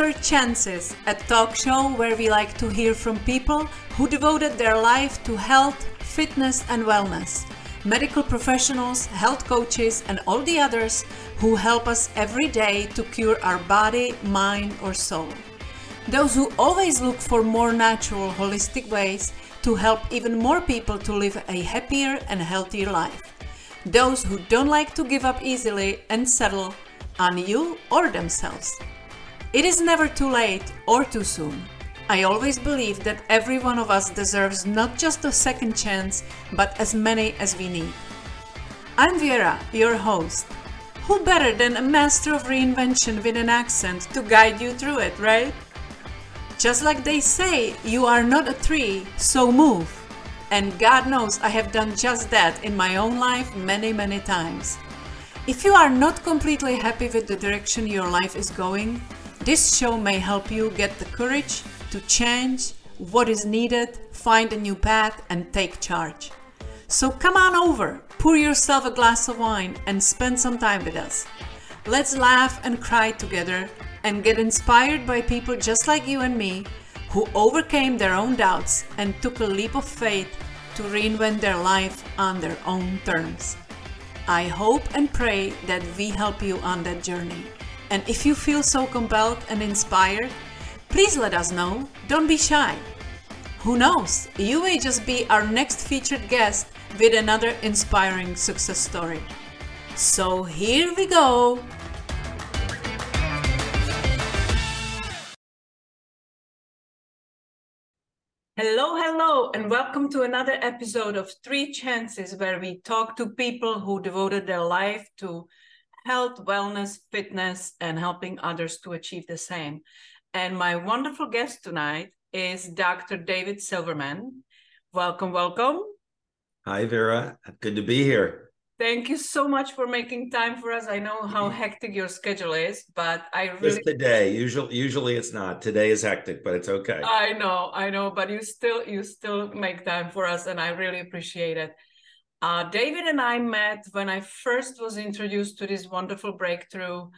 Chances, a talk show where we like to hear from people who devoted their life to health, fitness, and wellness. Medical professionals, health coaches, and all the others who help us every day to cure our body, mind, or soul. Those who always look for more natural, holistic ways to help even more people to live a happier and healthier life. Those who don't like to give up easily and settle on you or themselves. It is never too late or too soon. I always believe that every one of us deserves not just a second chance, but as many as we need. I'm Vera, your host. Who better than a master of reinvention with an accent to guide you through it, right? Just like they say, you are not a tree, so move. And God knows I have done just that in my own life many, many times. If you are not completely happy with the direction your life is going, this show may help you get the courage to change what is needed, find a new path, and take charge. So come on over, pour yourself a glass of wine, and spend some time with us. Let's laugh and cry together and get inspired by people just like you and me who overcame their own doubts and took a leap of faith to reinvent their life on their own terms. I hope and pray that we help you on that journey. And if you feel so compelled and inspired, please let us know. Don't be shy. Who knows, you may just be our next featured guest with another inspiring success story. So here we go. Hello, hello, and welcome to another episode of Third Chances, where we talk to people who devoted their life to health, wellness, fitness, and helping others to achieve the same. And my wonderful guest tonight is Dr. David Silverman. Welcome, welcome. Hi, Vera. Good to be here. Thank you so much for making time for us. I know how mm-hmm. hectic your schedule is, but I really just today. Usually, usually it's not. Today is hectic, but it's okay. I know, I know, but you still you still make time for us, and I really appreciate it. Uh, David and I met when I first was introduced to this wonderful breakthrough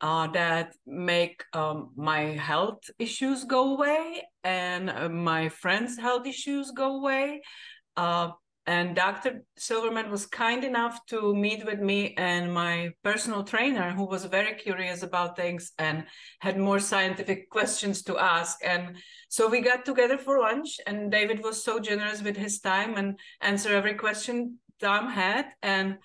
uh, that make um, my health issues go away and uh, my friends' health issues go away. Uh, and Dr. Silverman was kind enough to meet with me and my personal trainer, who was very curious about things and had more scientific questions to ask. And so we got together for lunch, and David was so generous with his time and answer every question Tom had, and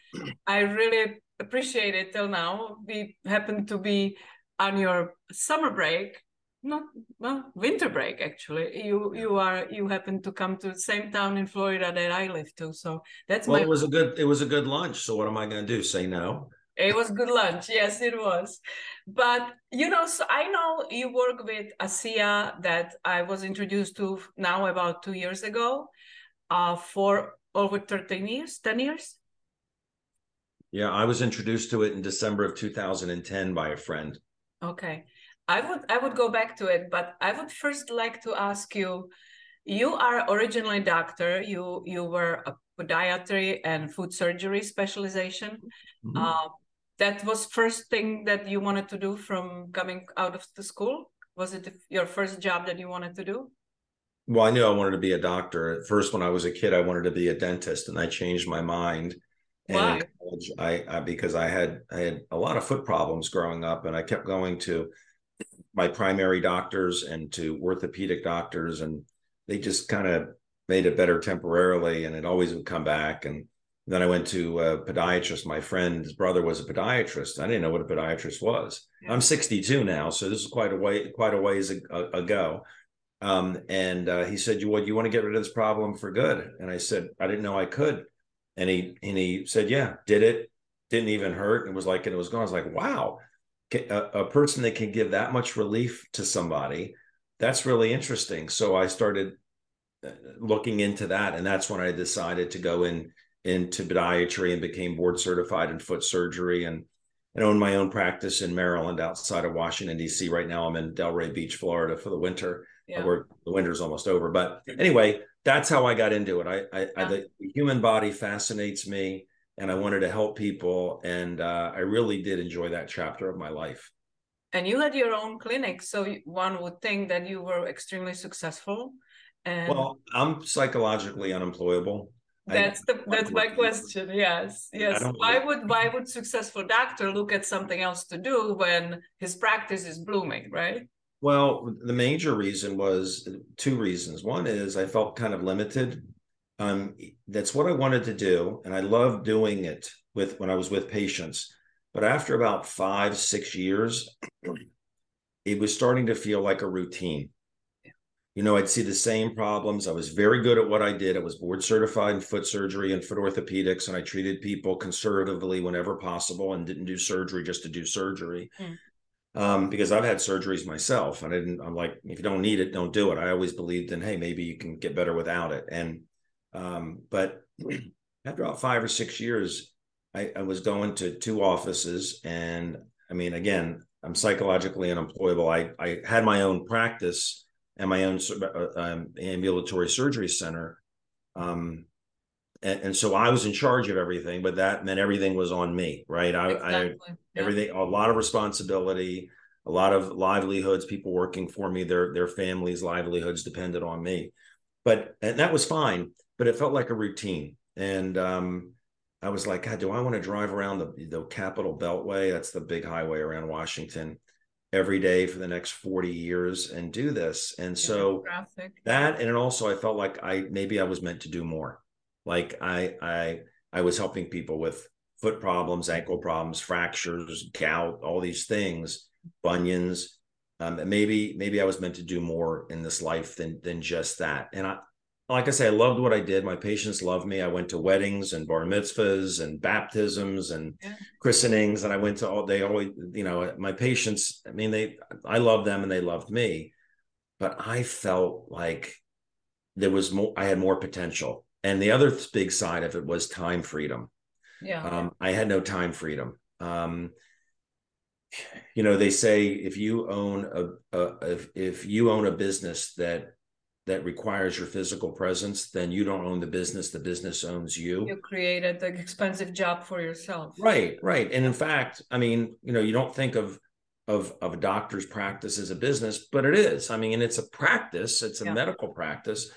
I really appreciate it till now. We happen to be on your summer break, not well, winter break actually. You you are you happen to come to the same town in Florida that I live to, so that's well. My... It was a good it was a good lunch. So what am I going to do? Say no? It was good lunch. Yes, it was. But you know, so I know you work with ASEA that I was introduced to now about two years ago, uh, for over 13 years, 10 years? Yeah, I was introduced to it in December of 2010 by a friend. Okay. I would I would go back to it, but I would first like to ask you you are originally a doctor. You you were a podiatry and foot surgery specialization. Mm-hmm. Uh, that was first thing that you wanted to do from coming out of the school. Was it your first job that you wanted to do? Well, I knew I wanted to be a doctor. At first, when I was a kid, I wanted to be a dentist, and I changed my mind. Why? College, I, I because I had I had a lot of foot problems growing up, and I kept going to my primary doctors and to orthopedic doctors, and they just kind of made it better temporarily, and it always would come back. And then I went to a podiatrist. My friend's brother was a podiatrist. I didn't know what a podiatrist was. Yeah. I'm 62 now, so this is quite a way quite a ways ago. Um, and uh, he said, "You what? You want to get rid of this problem for good?" And I said, "I didn't know I could." And he and he said, "Yeah, did it? Didn't even hurt. It was like and it was gone." I was like, "Wow, a, a person that can give that much relief to somebody, that's really interesting." So I started uh, looking into that, and that's when I decided to go in into podiatry and became board certified in foot surgery and and own my own practice in Maryland outside of Washington D.C. Right now, I'm in Delray Beach, Florida, for the winter yeah. where the winter's almost over. But anyway, that's how I got into it. I, I, yeah. I the human body fascinates me, and I wanted to help people, and uh, I really did enjoy that chapter of my life. and you had your own clinic so one would think that you were extremely successful and well i'm psychologically unemployable that's I, the that's my question yes yes why would why would successful doctor look at something else to do when his practice is blooming right well the major reason was two reasons one is i felt kind of limited um that's what i wanted to do and i loved doing it with when i was with patients but after about five, six years, it was starting to feel like a routine. You know, I'd see the same problems. I was very good at what I did. I was board certified in foot surgery and foot orthopedics, and I treated people conservatively whenever possible and didn't do surgery just to do surgery. Mm. Um, because I've had surgeries myself. And I didn't, I'm like, if you don't need it, don't do it. I always believed in, hey, maybe you can get better without it. And, um, but after about five or six years, I, I was going to two offices, and I mean, again, I'm psychologically unemployable. I I had my own practice and my own uh, um, ambulatory surgery center. Um, and, and, so I was in charge of everything, but that meant everything was on me, right? I, exactly. I yeah. everything, a lot of responsibility, a lot of livelihoods, people working for me, their their families' livelihoods depended on me. But and that was fine, but it felt like a routine. And um, I was like, God, do I want to drive around the, the Capitol Beltway? That's the big highway around Washington every day for the next 40 years and do this. And so that, and also I felt like I, maybe I was meant to do more. Like I, I, I was helping people with foot problems, ankle problems, fractures, gout, all these things, bunions. Um, maybe, maybe I was meant to do more in this life than, than just that. And I, like I say, I loved what I did. My patients loved me. I went to weddings and bar mitzvahs and baptisms and yeah. christenings, and I went to all. They always, you know, my patients. I mean, they. I loved them and they loved me, but I felt like there was more. I had more potential, and the other big side of it was time freedom. Yeah, um, I had no time freedom. Um, you know, they say if you own a, a if, if you own a business that that requires your physical presence, then you don't own the business. The business owns you. You created the expensive job for yourself. Right, right. And in fact, I mean, you know, you don't think of of of a doctor's practice as a business, but it is. I mean, and it's a practice. It's a yeah. medical practice.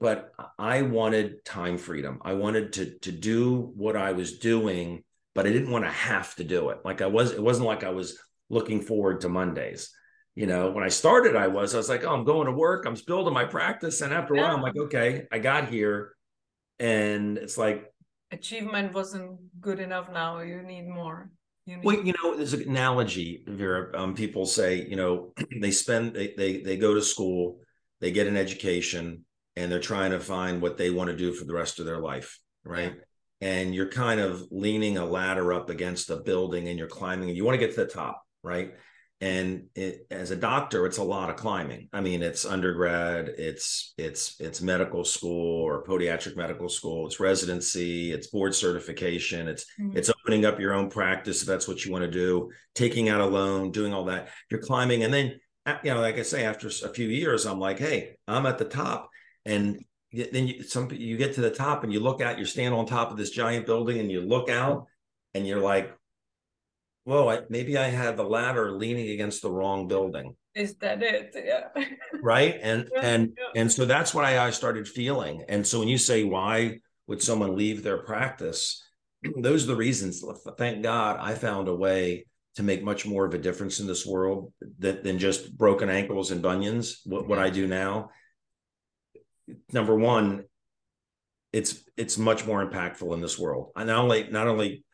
But I wanted time freedom. I wanted to to do what I was doing, but I didn't want to have to do it. Like I was. It wasn't like I was looking forward to Mondays you know, when I started, I was, I was like, oh, I'm going to work, I'm building my practice. And after a while, I'm like, okay, I got here. And it's like achievement wasn't good enough now. You need more. You need- well, you know, there's an analogy, Vera. Um, people say, you know, they spend they, they they go to school, they get an education, and they're trying to find what they want to do for the rest of their life, right? Yeah. And you're kind of leaning a ladder up against a building and you're climbing, and you want to get to the top, right? and it, as a doctor it's a lot of climbing i mean it's undergrad it's it's it's medical school or podiatric medical school it's residency it's board certification it's mm-hmm. it's opening up your own practice if that's what you want to do taking out a loan doing all that you're climbing and then you know like i say after a few years i'm like hey i'm at the top and then you some you get to the top and you look out you're standing on top of this giant building and you look out and you're like whoa, I, maybe I had the ladder leaning against the wrong building. Is that it? Yeah. right. And yeah, and yeah. and so that's what I, I started feeling. And so when you say why would someone leave their practice, those are the reasons. Thank God I found a way to make much more of a difference in this world than, than just broken ankles and bunions. What, what I do now, number one, it's it's much more impactful in this world. I not only not only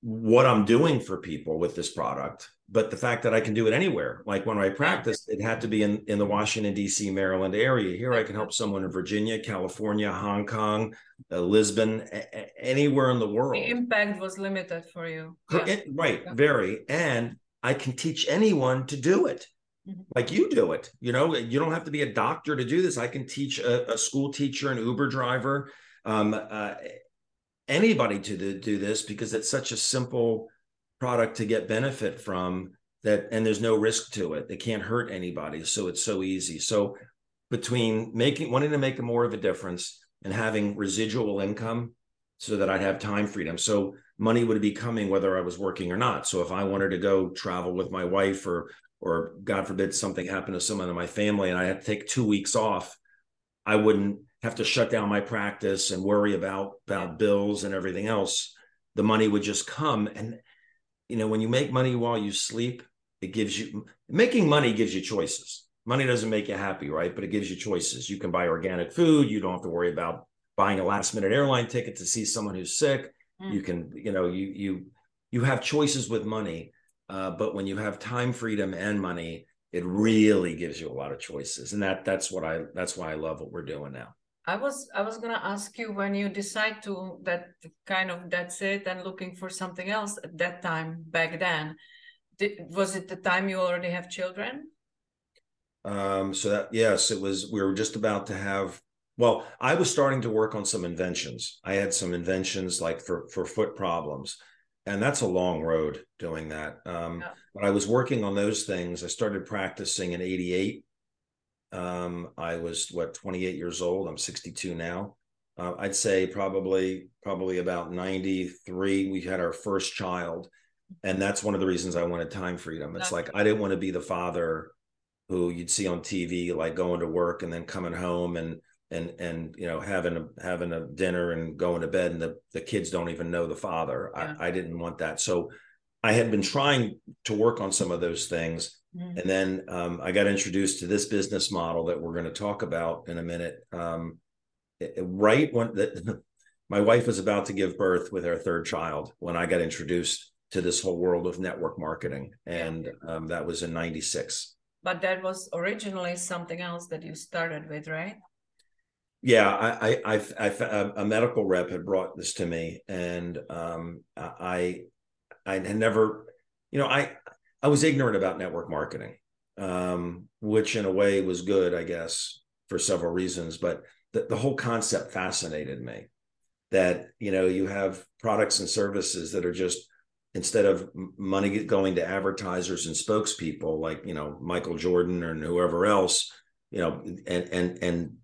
what I'm doing for people with this product, but the fact that I can do it anywhere. Like when I practiced, it had to be in, in the Washington, D.C., Maryland area. Here I can help someone in Virginia, California, Hong Kong, uh, Lisbon, a- anywhere in the world. The impact was limited for you. Yeah. It, right, yeah. very. And I can teach anyone to do it. Mm-hmm. Like you do it, you know, you don't have to be a doctor to do this. I can teach a, a school teacher, an Uber driver, um, uh, anybody to do this because it's such a simple product to get benefit from that and there's no risk to it it can't hurt anybody so it's so easy so between making wanting to make more of a difference and having residual income so that I'd have time freedom. So money would be coming whether I was working or not. So if I wanted to go travel with my wife or or God forbid something happened to someone in my family and I had to take two weeks off, I wouldn't have to shut down my practice and worry about about bills and everything else. The money would just come. And you know, when you make money while you sleep, it gives you making money gives you choices. Money doesn't make you happy, right? But it gives you choices. You can buy organic food. You don't have to worry about buying a last minute airline ticket to see someone who's sick. Mm. You can, you know, you you you have choices with money. Uh, but when you have time freedom and money, it really gives you a lot of choices. And that that's what I that's why I love what we're doing now. I was I was gonna ask you when you decide to that kind of that's it and looking for something else at that time back then. Did, was it the time you already have children? Um, so that yes, it was. We were just about to have well, I was starting to work on some inventions. I had some inventions like for for foot problems, and that's a long road doing that. Um, yeah. But I was working on those things. I started practicing in '88. Um, I was what 28 years old. I'm 62 now. Uh, I'd say probably probably about 93. We had our first child, and that's one of the reasons I wanted time freedom. It's like I didn't want to be the father who you'd see on TV, like going to work and then coming home and and and you know having a having a dinner and going to bed and the, the kids don't even know the father. Yeah. I, I didn't want that. So i had been trying to work on some of those things. Mm-hmm. and then um, i got introduced to this business model that we're going to talk about in a minute. Um, it, right when my wife was about to give birth with her third child when i got introduced to this whole world of network marketing. And yeah. um, that was in 96 but that was originally something else that you started with right yeah, I, I, I, a medical rep had brought this to me, and um, I, I had never, you know, I, I was ignorant about network marketing, um, which in a way was good, I guess, for several reasons. But the, the whole concept fascinated me. That you know, you have products and services that are just instead of money going to advertisers and spokespeople like you know Michael Jordan or whoever else, you know, and and and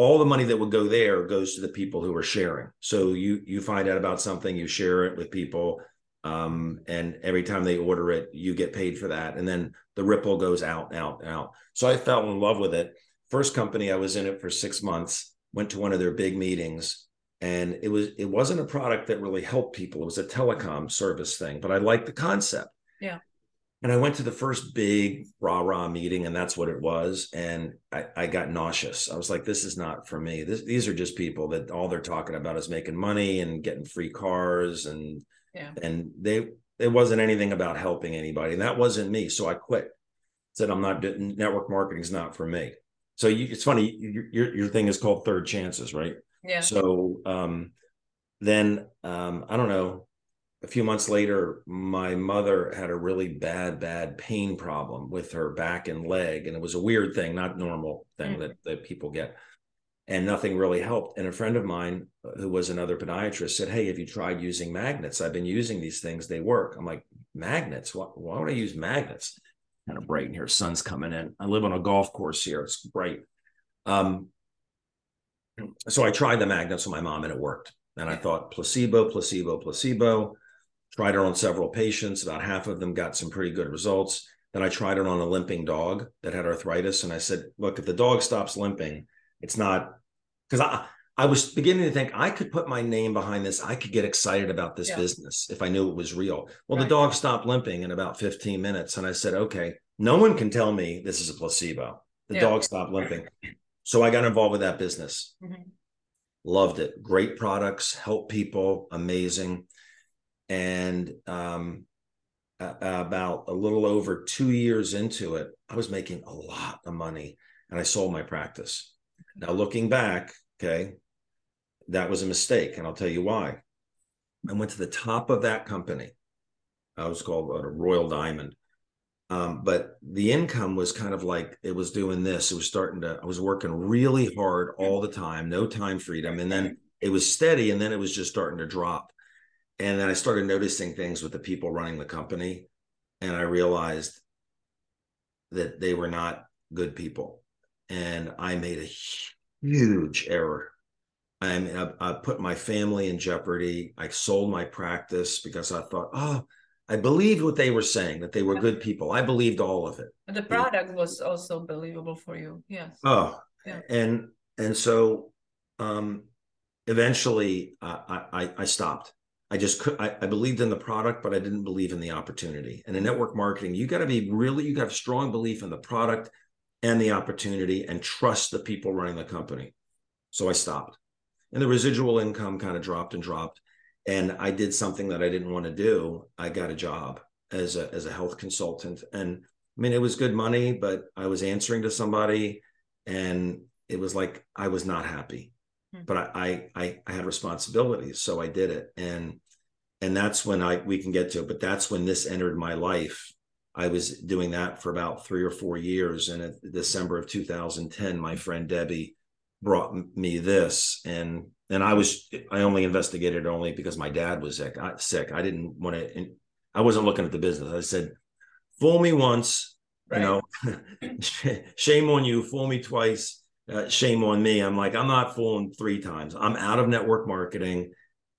all the money that would go there goes to the people who are sharing. So you you find out about something, you share it with people, um, and every time they order it, you get paid for that, and then the ripple goes out, out, out. So I fell in love with it. First company, I was in it for six months. Went to one of their big meetings, and it was it wasn't a product that really helped people. It was a telecom service thing, but I liked the concept. Yeah. And I went to the first big rah rah meeting, and that's what it was. And I, I got nauseous. I was like, this is not for me. This, these are just people that all they're talking about is making money and getting free cars. And, yeah. and they, it wasn't anything about helping anybody. And that wasn't me. So I quit. Said, I'm not, network marketing is not for me. So you, it's funny, your, your thing is called third chances, right? Yeah. So um, then um, I don't know, a few months later, my mother had a really bad, bad pain problem with her back and leg. And it was a weird thing, not normal thing mm-hmm. that, that people get. And nothing really helped. And a friend of mine who was another podiatrist said, Hey, have you tried using magnets? I've been using these things, they work. I'm like, Magnets? Why, why would I use magnets? Kind of bright in here. Sun's coming in. I live on a golf course here. It's bright. Um, so I tried the magnets with my mom and it worked. And I thought placebo, placebo, placebo tried it on several patients. About half of them got some pretty good results. Then I tried it on a limping dog that had arthritis. And I said, look, if the dog stops limping, it's not because I, I was beginning to think I could put my name behind this. I could get excited about this yeah. business if I knew it was real. Well, right. the dog stopped limping in about 15 minutes. And I said, okay, no one can tell me this is a placebo. The yeah. dog stopped limping. So I got involved with that business. Mm-hmm. Loved it. Great products, help people, amazing and um, about a little over two years into it, I was making a lot of money, and I sold my practice. Now, looking back, okay, that was a mistake, and I'll tell you why. I went to the top of that company. I was called a Royal Diamond. Um, but the income was kind of like it was doing this. It was starting to, I was working really hard all the time, no time freedom. And then it was steady and then it was just starting to drop. And then I started noticing things with the people running the company. And I realized that they were not good people. And I made a huge error. I, I, I put my family in jeopardy. I sold my practice because I thought, oh, I believed what they were saying that they were good people. I believed all of it. The product was also believable for you. Yes. Oh, yeah. and and so um, eventually uh, I I stopped. I just could I, I, believed in the product, but I didn't believe in the opportunity. And in network marketing, you got to be really you got a strong belief in the product and the opportunity and trust the people running the company. So I stopped. And the residual income kind of dropped and dropped. And I did something that I didn't want to do. I got a job as a as a health consultant. And I mean it was good money, but I was answering to somebody and it was like I was not happy Hmm. but I, I I had responsibilities, so I did it, and and that's when I we can get to it. But that's when this entered my life. I was doing that for about three or four years, and in December of 2010, my friend Debbie brought me this, and and I was I only investigated only because my dad was sick. I, sick. I didn't want to. I wasn't looking at the business. I said, "Fool me once, right. you know, shame on you. Fool me twice." Uh, shame on me. I'm like, I'm not fooling three times. I'm out of network marketing.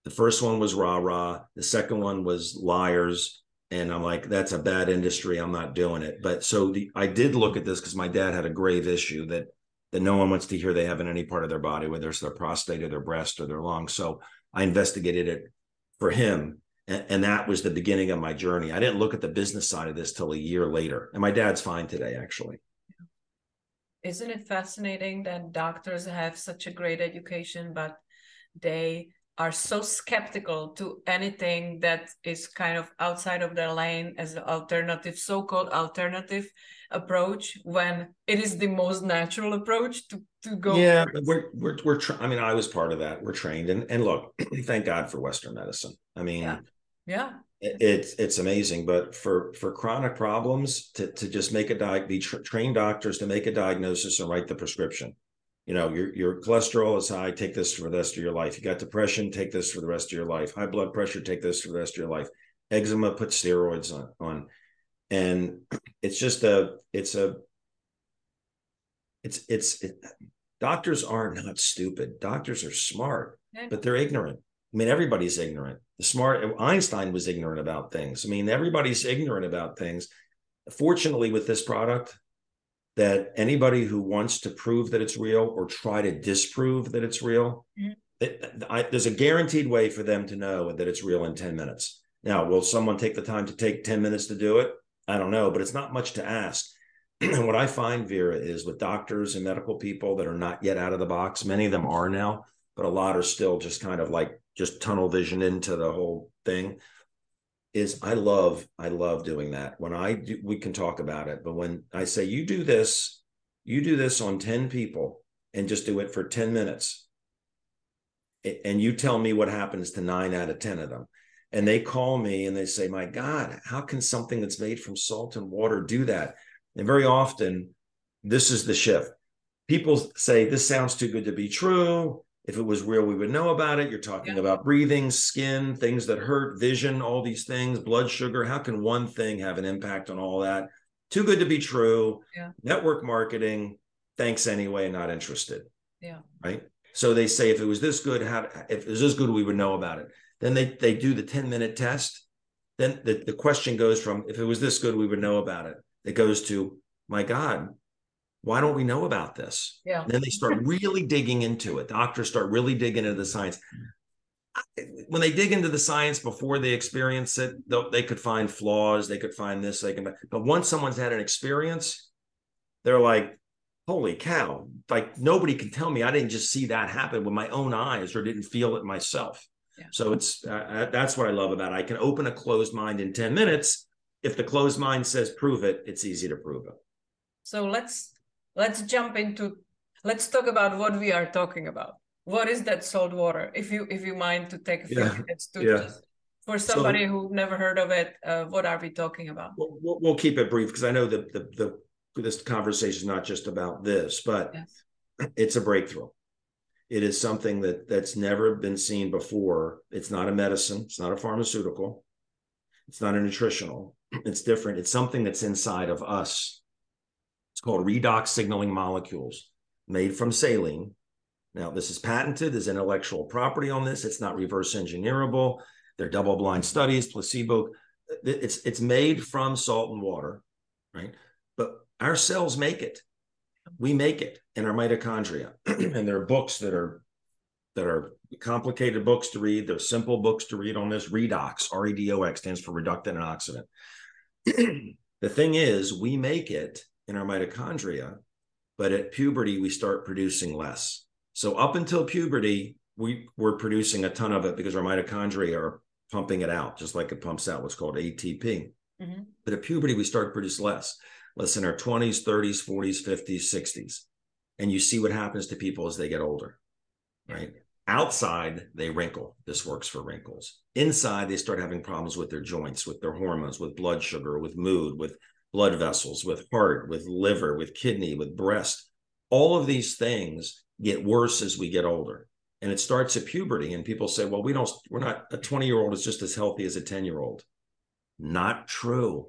The first one was rah rah. The second one was liars. And I'm like, that's a bad industry. I'm not doing it. But so the, I did look at this because my dad had a grave issue that that no one wants to hear they have in any part of their body, whether it's their prostate or their breast or their lungs. So I investigated it for him. And, and that was the beginning of my journey. I didn't look at the business side of this till a year later. And my dad's fine today, actually isn't it fascinating that doctors have such a great education, but they are so skeptical to anything that is kind of outside of their lane as an alternative, so-called alternative approach when it is the most natural approach to, to go. Yeah, we're we're we're. Tra- I mean, I was part of that. We're trained, and and look, thank God for Western medicine. I mean, yeah, yeah it's it's amazing but for for chronic problems to to just make a diet be tra- trained doctors to make a diagnosis and write the prescription. You know your your cholesterol is high take this for the rest of your life. You got depression take this for the rest of your life. High blood pressure take this for the rest of your life. Eczema put steroids on on. And it's just a it's a it's it's it, doctors are not stupid. Doctors are smart but they're ignorant. I mean, everybody's ignorant. The smart Einstein was ignorant about things. I mean, everybody's ignorant about things. Fortunately, with this product, that anybody who wants to prove that it's real or try to disprove that it's real, mm-hmm. it, I, there's a guaranteed way for them to know that it's real in 10 minutes. Now, will someone take the time to take 10 minutes to do it? I don't know, but it's not much to ask. and what I find, Vera, is with doctors and medical people that are not yet out of the box, many of them are now, but a lot are still just kind of like just tunnel vision into the whole thing is I love I love doing that. When I do, we can talk about it, but when I say you do this, you do this on 10 people and just do it for 10 minutes. And you tell me what happens to 9 out of 10 of them. And they call me and they say, "My god, how can something that's made from salt and water do that?" And very often this is the shift. People say this sounds too good to be true if it was real, we would know about it. You're talking yeah. about breathing, skin, things that hurt, vision, all these things, blood sugar. How can one thing have an impact on all that? Too good to be true. Yeah. Network marketing. Thanks anyway. Not interested. Yeah. Right. So they say if it was this good, how if it was this good, we would know about it. Then they they do the 10 minute test. Then the, the question goes from if it was this good, we would know about it. It goes to, my God, why don't we know about this? Yeah. And then they start really digging into it. Doctors start really digging into the science. When they dig into the science before they experience it, they could find flaws. They could find this. They can. But once someone's had an experience, they're like, "Holy cow!" Like nobody can tell me I didn't just see that happen with my own eyes or didn't feel it myself. Yeah. So it's uh, uh that's what I love about it. I can open a closed mind in ten minutes. If the closed mind says prove it, it's easy to prove it. So let's let's jump into let's talk about what we are talking about what is that salt water if you if you mind to take a few yeah. minutes to yeah. just for somebody so, who never heard of it uh, what are we talking about we'll, we'll keep it brief because i know that the, the this conversation is not just about this but yes. it's a breakthrough it is something that that's never been seen before it's not a medicine it's not a pharmaceutical it's not a nutritional it's different it's something that's inside of us it's called redox signaling molecules made from saline. Now, this is patented. There's intellectual property on this. It's not reverse engineerable. They're double blind studies, placebo. It's it's made from salt and water, right? But our cells make it. We make it in our mitochondria, and there are books that are that are complicated books to read. They're simple books to read on this. Redox, R E D O X stands for reductant and oxidant. the thing is, we make it in our mitochondria, but at puberty we start producing less. So up until puberty, we we're producing a ton of it because our mitochondria are pumping it out, just like it pumps out what's called ATP. Mm-hmm. But at puberty, we start to produce less, less in our 20s, 30s, 40s, 50s, 60s. And you see what happens to people as they get older, right? Outside, they wrinkle. This works for wrinkles. Inside, they start having problems with their joints, with their hormones, with blood sugar, with mood, with blood vessels, with heart, with liver, with kidney, with breast. All of these things get worse as we get older. And it starts at puberty. And people say, well, we don't, we're not, a 20 year old is just as healthy as a 10 year old. Not true.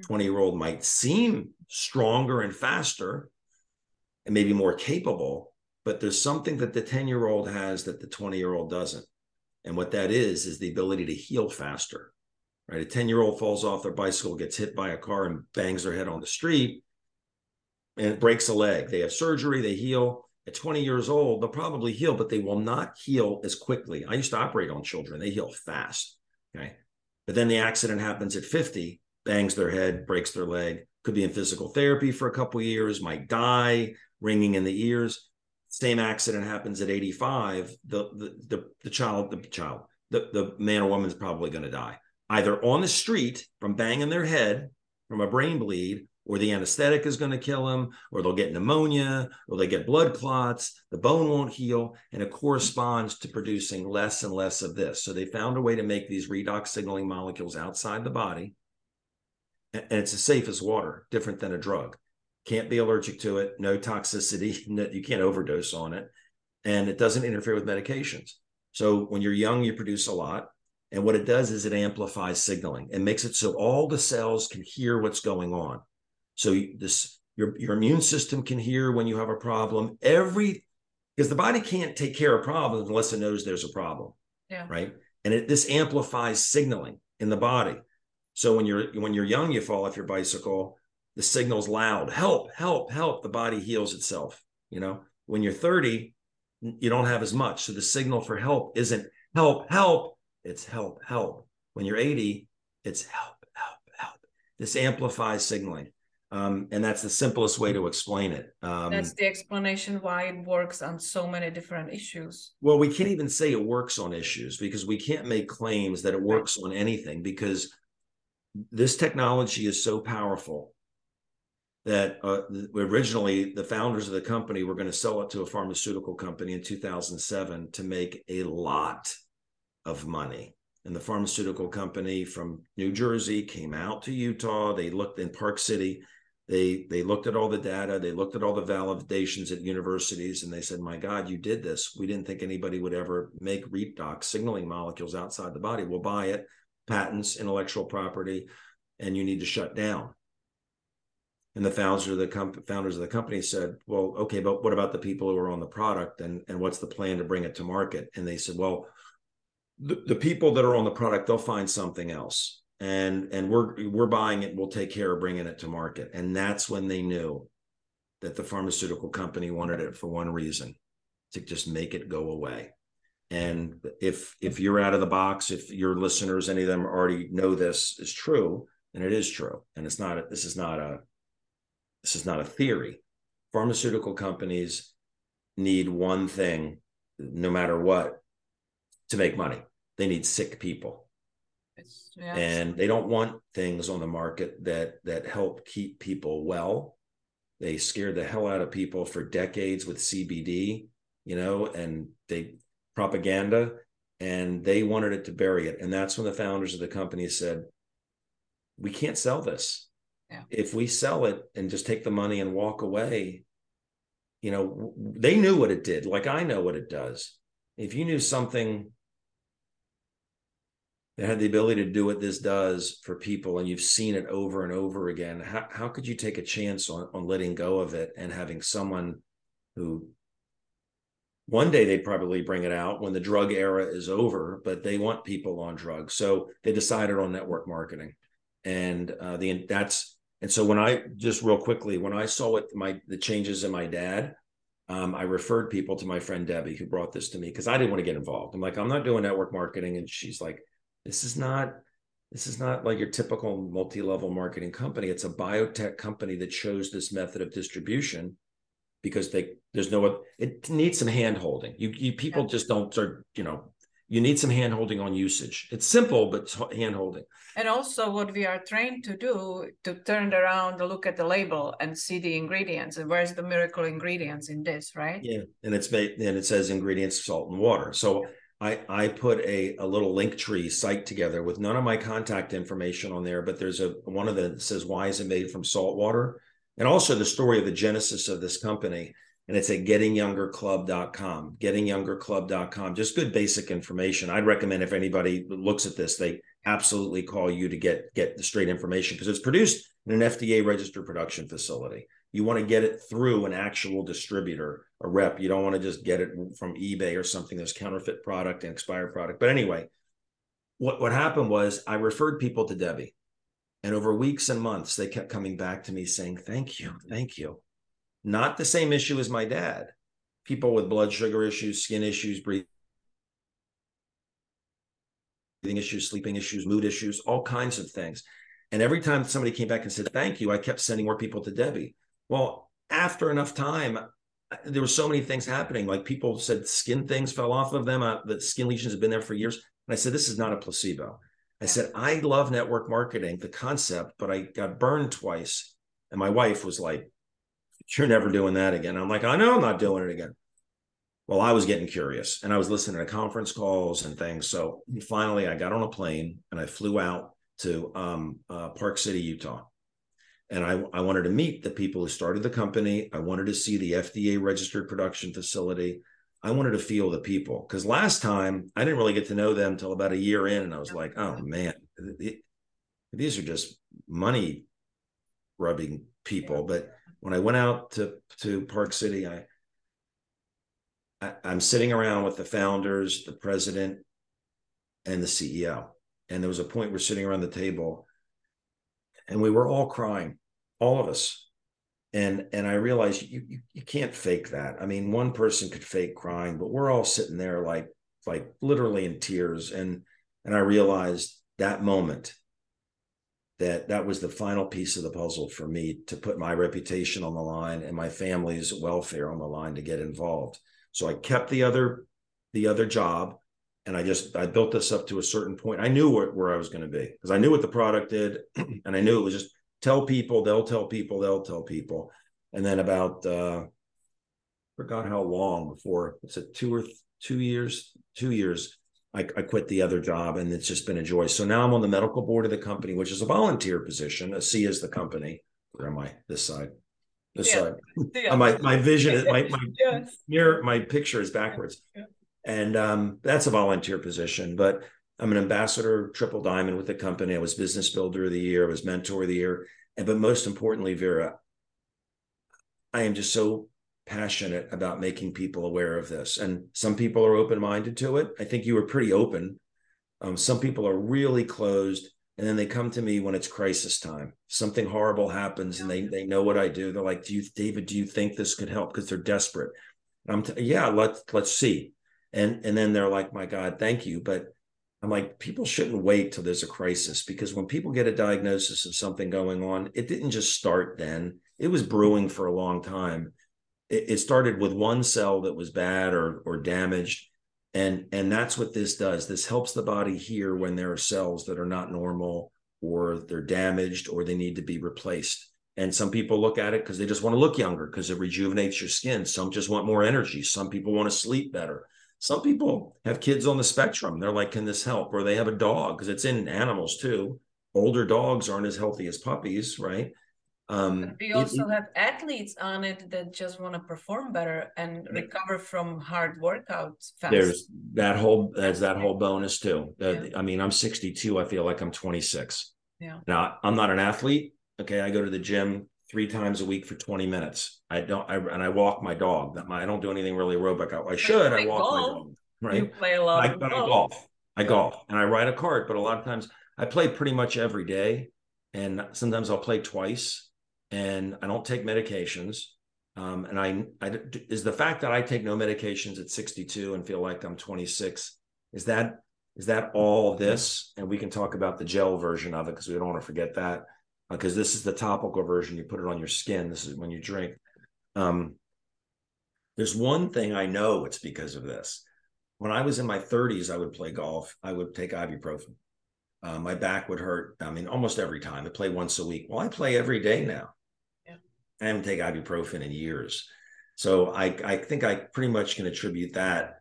Mm-hmm. 20 year old might seem stronger and faster and maybe more capable, but there's something that the 10 year old has that the 20 year old doesn't. And what that is, is the ability to heal faster, right? A 10 year old falls off their bicycle, gets hit by a car, and bangs their head on the street and breaks a leg. They have surgery, they heal at 20 years old, they'll probably heal, but they will not heal as quickly. I used to operate on children, they heal fast. Okay. But then the accident happens at 50, bangs their head, breaks their leg, could be in physical therapy for a couple years, might die, ringing in the ears. Same accident happens at 85. The the the, the child, the child, the, the man or woman's probably going to die. Either on the street from banging their head from a brain bleed or the anesthetic is going to kill them, or they'll get pneumonia, or they get blood clots, the bone won't heal, and it corresponds to producing less and less of this. So they found a way to make these redox signaling molecules outside the body, and it's as safe as water, different than a drug. Can't be allergic to it, no toxicity, you can't overdose on it, and it doesn't interfere with medications. So when you're young, you produce a lot. And what it does is it amplifies signaling and makes it so all the cells can hear what's going on. So this your your immune system can hear when you have a problem. Every because the body can't take care of problems unless it knows there's a problem. Yeah. Right. And it, this amplifies signaling in the body. So when you're when you're young, you fall off your bicycle, the signal's loud, help, help, help. The body heals itself. You know, when you're 30, you don't have as much. So the signal for help isn't help, help. It's help, help. When you're 80, it's help, help, help. This amplifies signaling. Um, and that's the simplest way to explain it. Um, that's the explanation why it works on so many different issues. Well, we can't even say it works on issues because we can't make claims that it works on anything because this technology is so powerful that uh, originally the founders of the company were going to sell it to a pharmaceutical company in 2007 to make a lot of money. And the pharmaceutical company from New Jersey came out to Utah. They looked in Park City. They they looked at all the data. They looked at all the validations at universities and they said my god you did this. We didn't think anybody would ever make redox signaling molecules outside the body. We'll buy it patents intellectual property and you need to shut down. And the founders of the comp- founders of the company said well okay but what about the people who are on the product and and what's the plan to bring it to market? And they said well the, the people that are on the product they'll find something else. And and we're we're buying it we'll take care of bringing it to market. And that's when they knew that the pharmaceutical company wanted it for one reason to just make it go away. And if if you're out of the box if your listeners any of them already know this is true and it is true and it's not a, this is not a this is not a theory. Pharmaceutical companies need one thing no matter what to make money they need sick people. Yeah. and they don't want things on the market that that help keep people well. They scared the hell out of people for decades with cbd you know and they propaganda and they wanted it to bury it. And that's when the founders of the company said we can't sell this. Yeah. if we sell it and just take the money and walk away you know they knew what it did. Like i know what it does. If you knew something that had the ability to do what this does for people and you've seen it over and over again how, how could you take a chance on, on letting go of it and having someone who one day they'd probably bring it out when the drug era is over, but they want people on drugs. So they decided on network marketing. And uh, the that's and so when I just real quickly, when I saw what my the changes in my dad, um, I referred people to my friend Debbie who brought this to me because I didn't want to get involved. I'm like, I'm not doing network marketing, and she's like, this is not this is not like your typical multi-level marketing company. It's a biotech company that chose this method of distribution because they there's no it needs some hand holding. You you people yeah. just don't start, you know, you need some hand holding on usage. It's simple, but hand holding. And also, what we are trained to do to turn around, to look at the label and see the ingredients and where's the miracle ingredients in this, right? Yeah, and it's made and it says ingredients, salt and water. So I I put a a little link tree site together with none of my contact information on there, but there's a one of the says why is it made from salt water, and also the story of the genesis of this company and it's at gettingyoungerclub.com gettingyoungerclub.com just good basic information. I'd recommend if anybody looks at this they absolutely call you to get get the straight information because it's produced in an fda registered production facility you want to get it through an actual distributor a rep you don't want to just get it from ebay or something that's counterfeit product and expired product but anyway what what happened was i referred people to debbie and over weeks and months they kept coming back to me saying thank you thank you not the same issue as my dad. People with blood sugar issues, skin issues, breathing issues, sleeping issues, mood issues, all kinds of things. And every time somebody came back and said, Thank you, I kept sending more people to Debbie. Well, after enough time, there were so many things happening. Like people said skin things fell off of them, uh, the skin lesions have been there for years. And I said, This is not a placebo. I said, I love network marketing, the concept, but I got burned twice. And my wife was like, you're never doing that again. I'm like, I know I'm not doing it again. Well, I was getting curious and I was listening to conference calls and things. So finally, I got on a plane and I flew out to um, uh, Park City, Utah. And I, I wanted to meet the people who started the company. I wanted to see the FDA registered production facility. I wanted to feel the people because last time I didn't really get to know them until about a year in. And I was like, oh man, these are just money rubbing people. But when I went out to to Park City, I, I I'm sitting around with the founders, the president, and the CEO. And there was a point we're sitting around the table, and we were all crying, all of us. And and I realized you, you you can't fake that. I mean, one person could fake crying, but we're all sitting there like like literally in tears. And and I realized that moment that that was the final piece of the puzzle for me to put my reputation on the line and my family's welfare on the line to get involved. So I kept the other the other job and I just I built this up to a certain point. I knew where, where I was going to be because I knew what the product did and I knew it was just tell people, they'll tell people, they'll tell people. And then about uh forgot how long before it's a two or th- two years, two years I, I, quit the other job and it's just been a joy. So now I'm on the medical board of the company, which is a volunteer position. ASEA is the company. Where am I? This side. This yeah. side. Yeah. my my vision is my my yes. mirror, my picture is backwards. Yeah. And um, that's a volunteer position, but I'm an ambassador triple diamond with the company. I was business builder of the year, I was mentor of the year. And but most importantly, Vera, I am just so passionate about making people aware of this. And some people are open minded to it. I think you were pretty open. Um, some people are really closed. And then they come to me when it's crisis time. Something horrible happens and they, they know what I do. They're like, Do you, David, do you think this could help? Because they're desperate. I'm t- yeah, let's let's see. And and then they're like, My God, thank you. But I'm like, people shouldn't wait till there's a crisis because when people get a diagnosis of something going on, it didn't just start then. It was brewing for a long time. It, started with one cell that was bad or or damaged and and that's what this does. This helps the body hear when there are cells that are not normal or they're damaged or they need to be replaced. And some people look at it because they just want to look younger because it rejuvenates your skin. Some just want more energy. Some people want to sleep better some people have kids on the spectrum they're like can this help or they have a dog because it's in animals too older dogs aren't as healthy as puppies right um, we also it, have athletes on it that just want to perform better and recover from hard workouts fast. There's that whole there's that whole bonus too. Uh, yeah. I mean, I'm 62. I feel like I'm 26. Yeah. Now I'm not an athlete. Okay, I go to the gym three times a week for 20 minutes. I don't, I, and I walk my dog. I don't do anything really aerobic. I, I should. I walk golf. my dog. Right. You play a lot. I, golf. I golf. I golf and I ride a cart. But a lot of times I play pretty much every day, and sometimes I'll play twice. And I don't take medications. Um, and I, I is the fact that I take no medications at 62 and feel like I'm 26. Is that is that all this? And we can talk about the gel version of it because we don't want to forget that because uh, this is the topical version. You put it on your skin. This is when you drink. Um, there's one thing I know it's because of this. When I was in my 30s, I would play golf. I would take ibuprofen. Uh, my back would hurt. I mean, almost every time. I play once a week. Well, I play every day now. Yeah. I haven't taken ibuprofen in years. So I, I think I pretty much can attribute that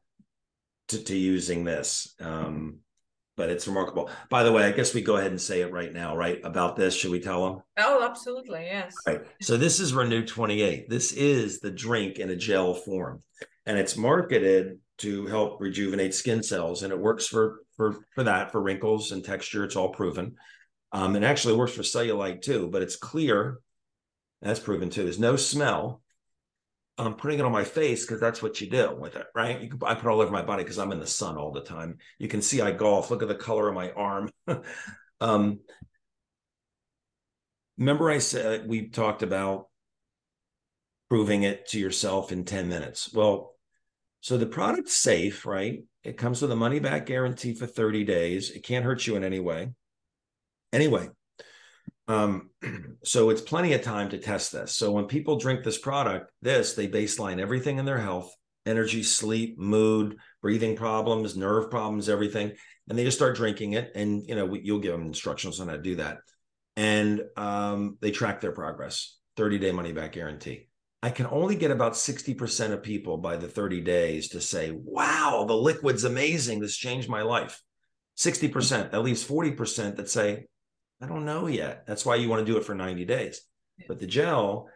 to, to using this. Um, but it's remarkable. By the way, I guess we go ahead and say it right now, right? About this, should we tell them? Oh, absolutely, yes. Right. So this is RENU 28. This is the drink in a gel form, and it's marketed to help rejuvenate skin cells, and it works for for for that for wrinkles and texture. It's all proven. Um, it actually works for cellulite too, but it's clear. That's proven too. There's no smell. I'm putting it on my face because that's what you do with it, right? You can, I put it all over my body because I'm in the sun all the time. You can see I golf. Look at the color of my arm. um, remember, I said we talked about proving it to yourself in 10 minutes. Well, so the product's safe, right? It comes with a money back guarantee for 30 days. It can't hurt you in any way. Anyway, um, so it's plenty of time to test this. So when people drink this product, this they baseline everything in their health, energy, sleep, mood, breathing problems, nerve problems, everything, and they just start drinking it. And you know you'll give them instructions on how to do that, and um, they track their progress. Thirty day money back guarantee. I can only get about 60% of people by the 30 days to say, wow, the liquid's amazing. This changed my life. 60%, that leaves 40% that say, I don't know yet. That's why you want to do it for 90 days. But the gel,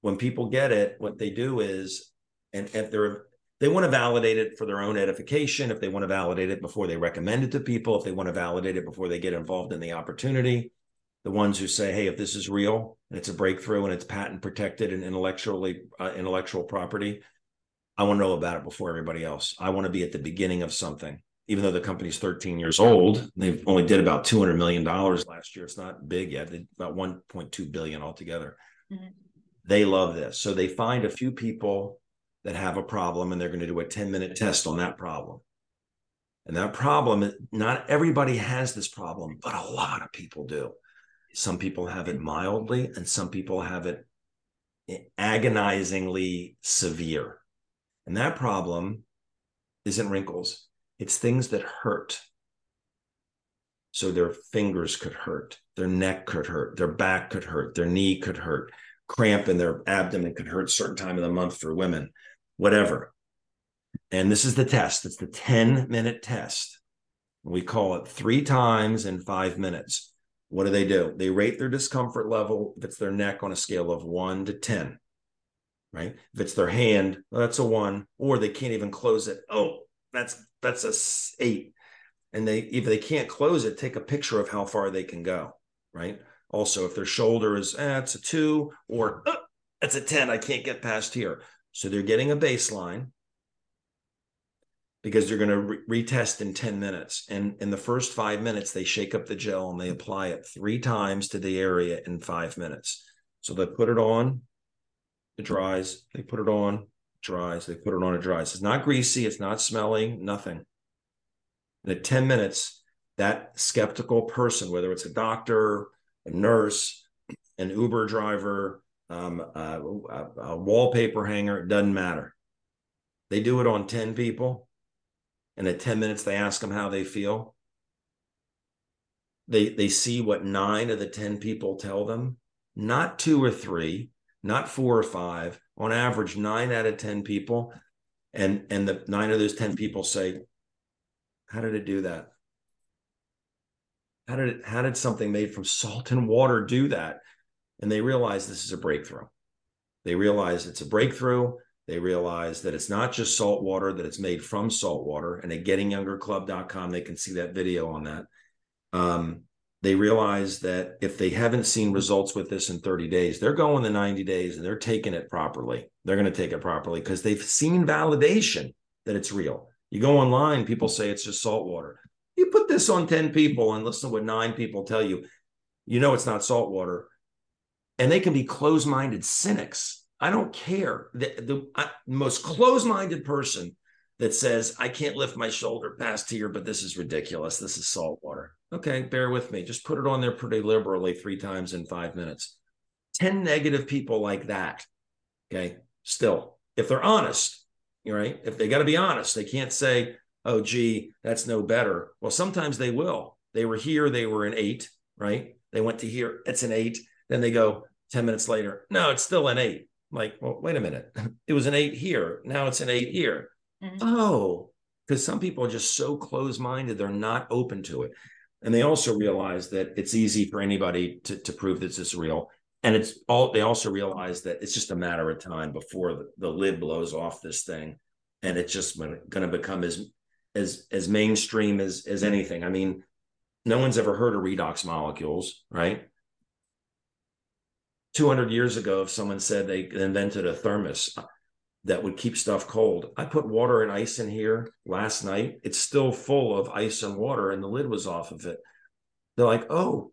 when people get it, what they do is, and if they're they want to validate it for their own edification, if they want to validate it before they recommend it to people, if they want to validate it before they get involved in the opportunity, the ones who say, "Hey, if this is real and it's a breakthrough and it's patent protected and intellectually uh, intellectual property, I want to know about it before everybody else. I want to be at the beginning of something." Even though the company's 13 years old, they've only did about 200 million dollars last year. It's not big yet. They about 1.2 billion altogether. Mm-hmm. They love this, so they find a few people that have a problem, and they're going to do a 10 minute test on that problem. And that problem, not everybody has this problem, but a lot of people do. Some people have it mildly, and some people have it agonizingly severe. And that problem isn't wrinkles it's things that hurt. So their fingers could hurt, their neck could hurt, their back could hurt, their knee could hurt, cramp in their abdomen could hurt certain time of the month for women, whatever. And this is the test. It's the 10 minute test. We call it three times in five minutes. What do they do? They rate their discomfort level if it's their neck on a scale of one to 10, right? If it's their hand, well, that's a one, or they can't even close it. Oh, that's that's a eight. And they if they can't close it, take a picture of how far they can go. Right. Also, if their shoulder is eh, a two or uh, it's a 10, I can't get past here. So they're getting a baseline because they're going to re- retest in 10 minutes. And in the first five minutes, they shake up the gel and they apply it three times to the area in five minutes. So they put it on, it dries, they put it on, dries. They put it on, it dries. It's not greasy, it's not smelly, nothing. And at 10 minutes, that skeptical person, whether it's a doctor, a nurse, an Uber driver, um, a, a wallpaper hanger, it doesn't matter. They do it on 10 people. And at 10 minutes, they ask them how they feel. They, they see what nine of the 10 people tell them, not two or three, not four or five, on average, nine out of 10 people. And, and the nine of those 10 people say, How did it do that? How did it, how did something made from salt and water do that? And they realize this is a breakthrough. They realize it's a breakthrough. They realize that it's not just salt water, that it's made from salt water. And at gettingyoungerclub.com, they can see that video on that. Um, they realize that if they haven't seen results with this in 30 days, they're going the 90 days and they're taking it properly. They're going to take it properly because they've seen validation that it's real. You go online, people say it's just salt water. You put this on 10 people and listen to what nine people tell you, you know it's not salt water. And they can be closed minded cynics. I don't care. The, the most closed minded person that says, I can't lift my shoulder past here, but this is ridiculous. This is salt water. Okay, bear with me. Just put it on there pretty liberally three times in five minutes. 10 negative people like that. Okay, still, if they're honest, right? If they got to be honest, they can't say, oh, gee, that's no better. Well, sometimes they will. They were here, they were an eight, right? They went to here, it's an eight. Then they go 10 minutes later, no, it's still an eight. Like, well, wait a minute. It was an eight here. Now it's an eight here. Mm-hmm. Oh, because some people are just so close minded, they're not open to it. And they also realize that it's easy for anybody to, to prove this is real. And it's all they also realize that it's just a matter of time before the, the lid blows off this thing. And it's just going to become as as as mainstream as as anything. I mean, no one's ever heard of redox molecules, right? 200 years ago, if someone said they invented a thermos, that would keep stuff cold. I put water and ice in here last night. It's still full of ice and water, and the lid was off of it. They're like, oh,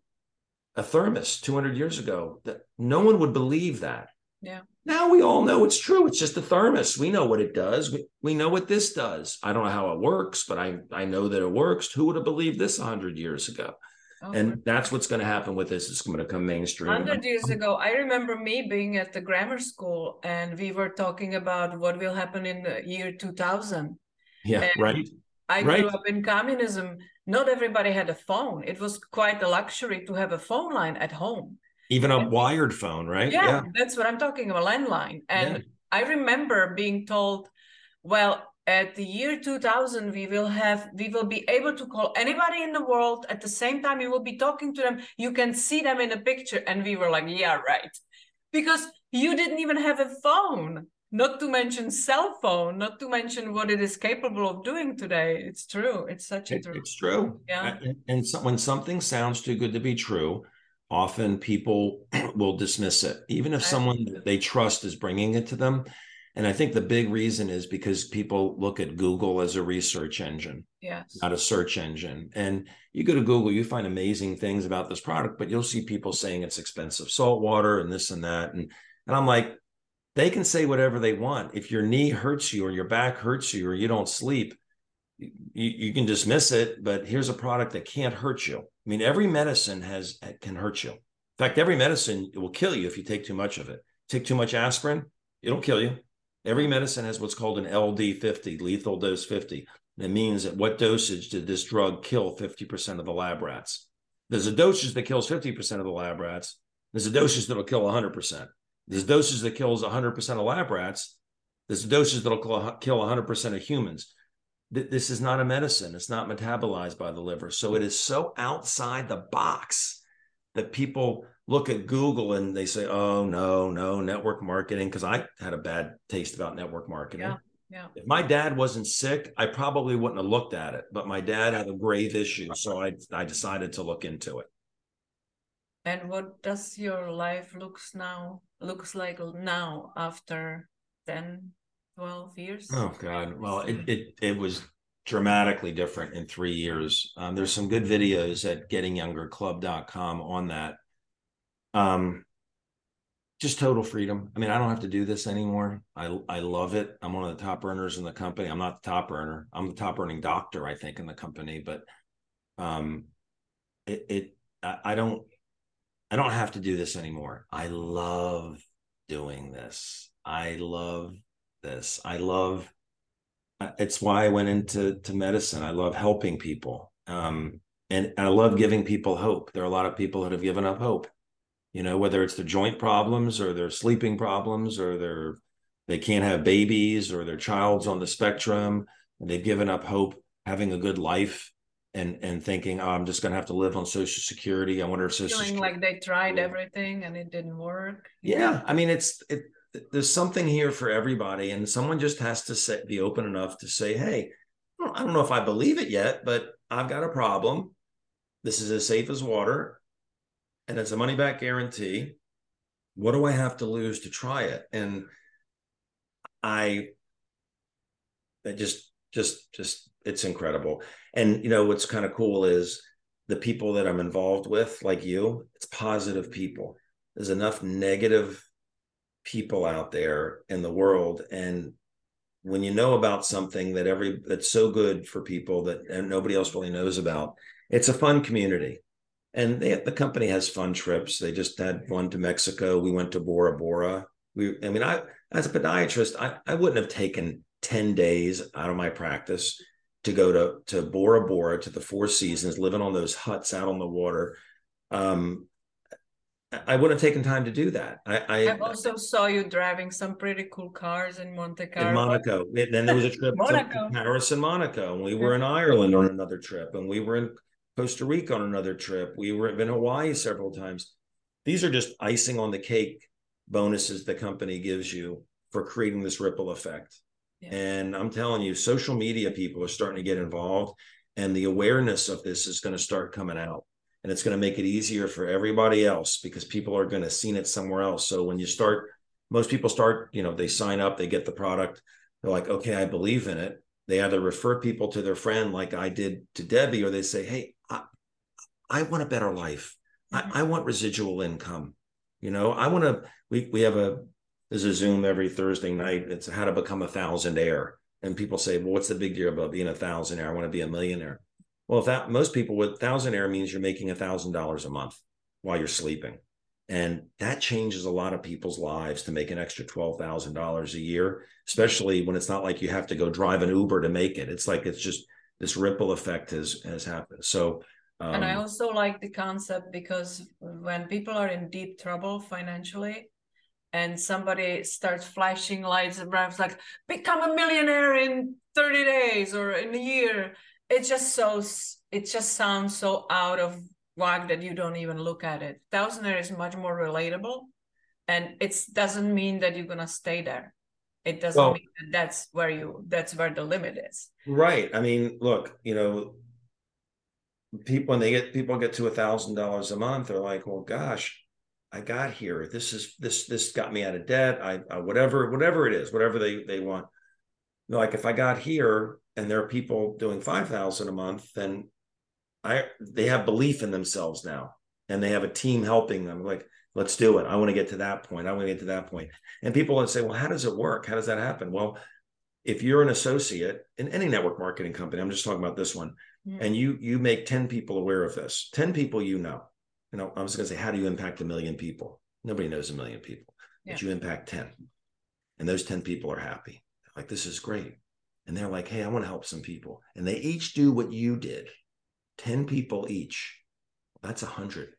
a thermos 200 years ago. That no one would believe that. Yeah. Now we all know it's true. It's just a thermos. We know what it does. We, we know what this does. I don't know how it works, but I, I know that it works. Who would have believed this 100 years ago? Oh, and that's what's going to happen with this. It's going to come mainstream. Hundred years ago, I remember me being at the grammar school, and we were talking about what will happen in the year 2000. Yeah, and right. I right. grew up in communism. Not everybody had a phone. It was quite a luxury to have a phone line at home. Even a and, wired phone, right? Yeah, yeah, that's what I'm talking about, landline. And yeah. I remember being told, well, at the year 2000 we will have we will be able to call anybody in the world. At the same time you will be talking to them. You can see them in a picture. And we were like yeah right. Because you didn't even have a phone. Not to mention cell phone. Not to mention what it is capable of doing today. It's true. It's such a true it's true. Yeah. And, and so, when something sounds too good to be true often people will dismiss it. Even if someone they trust is bringing it to them and I think the big reason is because people look at Google as a research engine, yes. not a search engine. And you go to Google, you find amazing things about this product, but you'll see people saying it's expensive salt water and this and that. And and I'm like, they can say whatever they want. If your knee hurts you or your back hurts you or you don't sleep, you, you can dismiss it. But here's a product that can't hurt you. I mean, every medicine has can hurt you. In fact, every medicine will kill you if you take too much of it. Take too much aspirin, it'll kill you Every medicine has what's called an LD 50, lethal dose 50. It means at what dosage did this drug kill 50% of the lab rats? There's a dosage that kills 50% of the lab rats. There's a dosage that'll kill 100%. There's dosage that kills 100% of lab rats. There's a dosage that'll kill 100% of humans. This is not a medicine. It's not metabolized by the liver. So it is so outside the box that people look at Google and they say, "Oh no, no, network marketing." Because I had a bad taste about network marketing. Yeah, yeah. If my dad wasn't sick, I probably wouldn't have looked at it. But my dad had a grave issue, so I I decided to look into it. And what does your life looks now looks like now after 10, 12 years? Oh God. Well, it it it was dramatically different in three years. Um, there's some good videos at gettingyoungerclub.com on that um, just total freedom. I mean, I don't have to do this anymore. I I love it. I'm one of the top earners in the company. I'm not the top earner. I'm the top earning doctor, I think, in the company. But um, it it I don't I don't have to do this anymore. I love doing this. I love this. I love. Uh, it's why I went into to medicine. I love helping people. Um, and I love giving people hope. There are a lot of people that have given up hope you know whether it's their joint problems or their sleeping problems or their they can't have babies or their child's on the spectrum and they've given up hope having a good life and and thinking oh, i'm just going to have to live on social security. I wonder if social feeling security- like they tried everything and it didn't work yeah i mean it's it there's something here for everybody and someone just has to say, be open enough to say hey i don't know if i believe it yet but i've got a problem. This is as safe as water and it's a money back guarantee. What do I have to lose to try it? And I, I just, just, just, it's incredible. And, you know, what's kind of cool is the people that I'm involved with, like you, it's positive people. There's enough negative people out there in the world. And when you know about something that every that's so good for people that nobody else really knows about, it's a fun community. And they, the company has fun trips. They just had one to Mexico. We went to Bora Bora. We, I mean, I as a podiatrist, I, I wouldn't have taken 10 days out of my practice to go to to Bora Bora to the Four Seasons, living on those huts out on the water. Um, I wouldn't have taken time to do that. I, I, I also saw you driving some pretty cool cars in Monte Carlo. In Monaco. Then there was a trip to Paris and Monaco, and we were in Ireland on another trip, and we were in Costa Rica on another trip. We were in Hawaii several times. These are just icing on the cake bonuses the company gives you for creating this ripple effect. Yeah. And I'm telling you, social media people are starting to get involved, and the awareness of this is going to start coming out and it's going to make it easier for everybody else because people are going to see it somewhere else. So when you start, most people start, you know, they sign up, they get the product, they're like, okay, I believe in it. They either refer people to their friend, like I did to Debbie, or they say, hey, I, want a better life. I, mm-hmm. I want residual income. You know, I want to. We we have a there's a Zoom every Thursday night. It's how to become a thousandaire, and people say, well, what's the big deal about being a thousandaire? I want to be a millionaire. Well, if that most people with thousandaire means you're making a thousand dollars a month while you're sleeping. And that changes a lot of people's lives to make an extra $12,000 a year, especially when it's not like you have to go drive an Uber to make it. It's like it's just this ripple effect has has happened. So um, and I um, also like the concept because when people are in deep trouble financially and somebody starts flashing lights and like become a millionaire in 30 days or in a year it's just so it just sounds so out of whack that you don't even look at it. Thousandaire is much more relatable, and it doesn't mean that you're gonna stay there. It doesn't well, mean that that's where you that's where the limit is. Right. I mean, look, you know, people when they get people get to a thousand dollars a month, they're like, well, gosh, I got here. This is this this got me out of debt. I, I whatever whatever it is, whatever they they want. they're like if I got here, and there are people doing 5000 a month then i they have belief in themselves now and they have a team helping them like let's do it i want to get to that point i want to get to that point. point and people would say well how does it work how does that happen well if you're an associate in any network marketing company i'm just talking about this one and you you make 10 people aware of this 10 people you know you know i was going to say how do you impact a million people nobody knows a million people yeah. but you impact 10 and those 10 people are happy like this is great and they're like, hey, I want to help some people. And they each do what you did 10 people each. That's a hundred.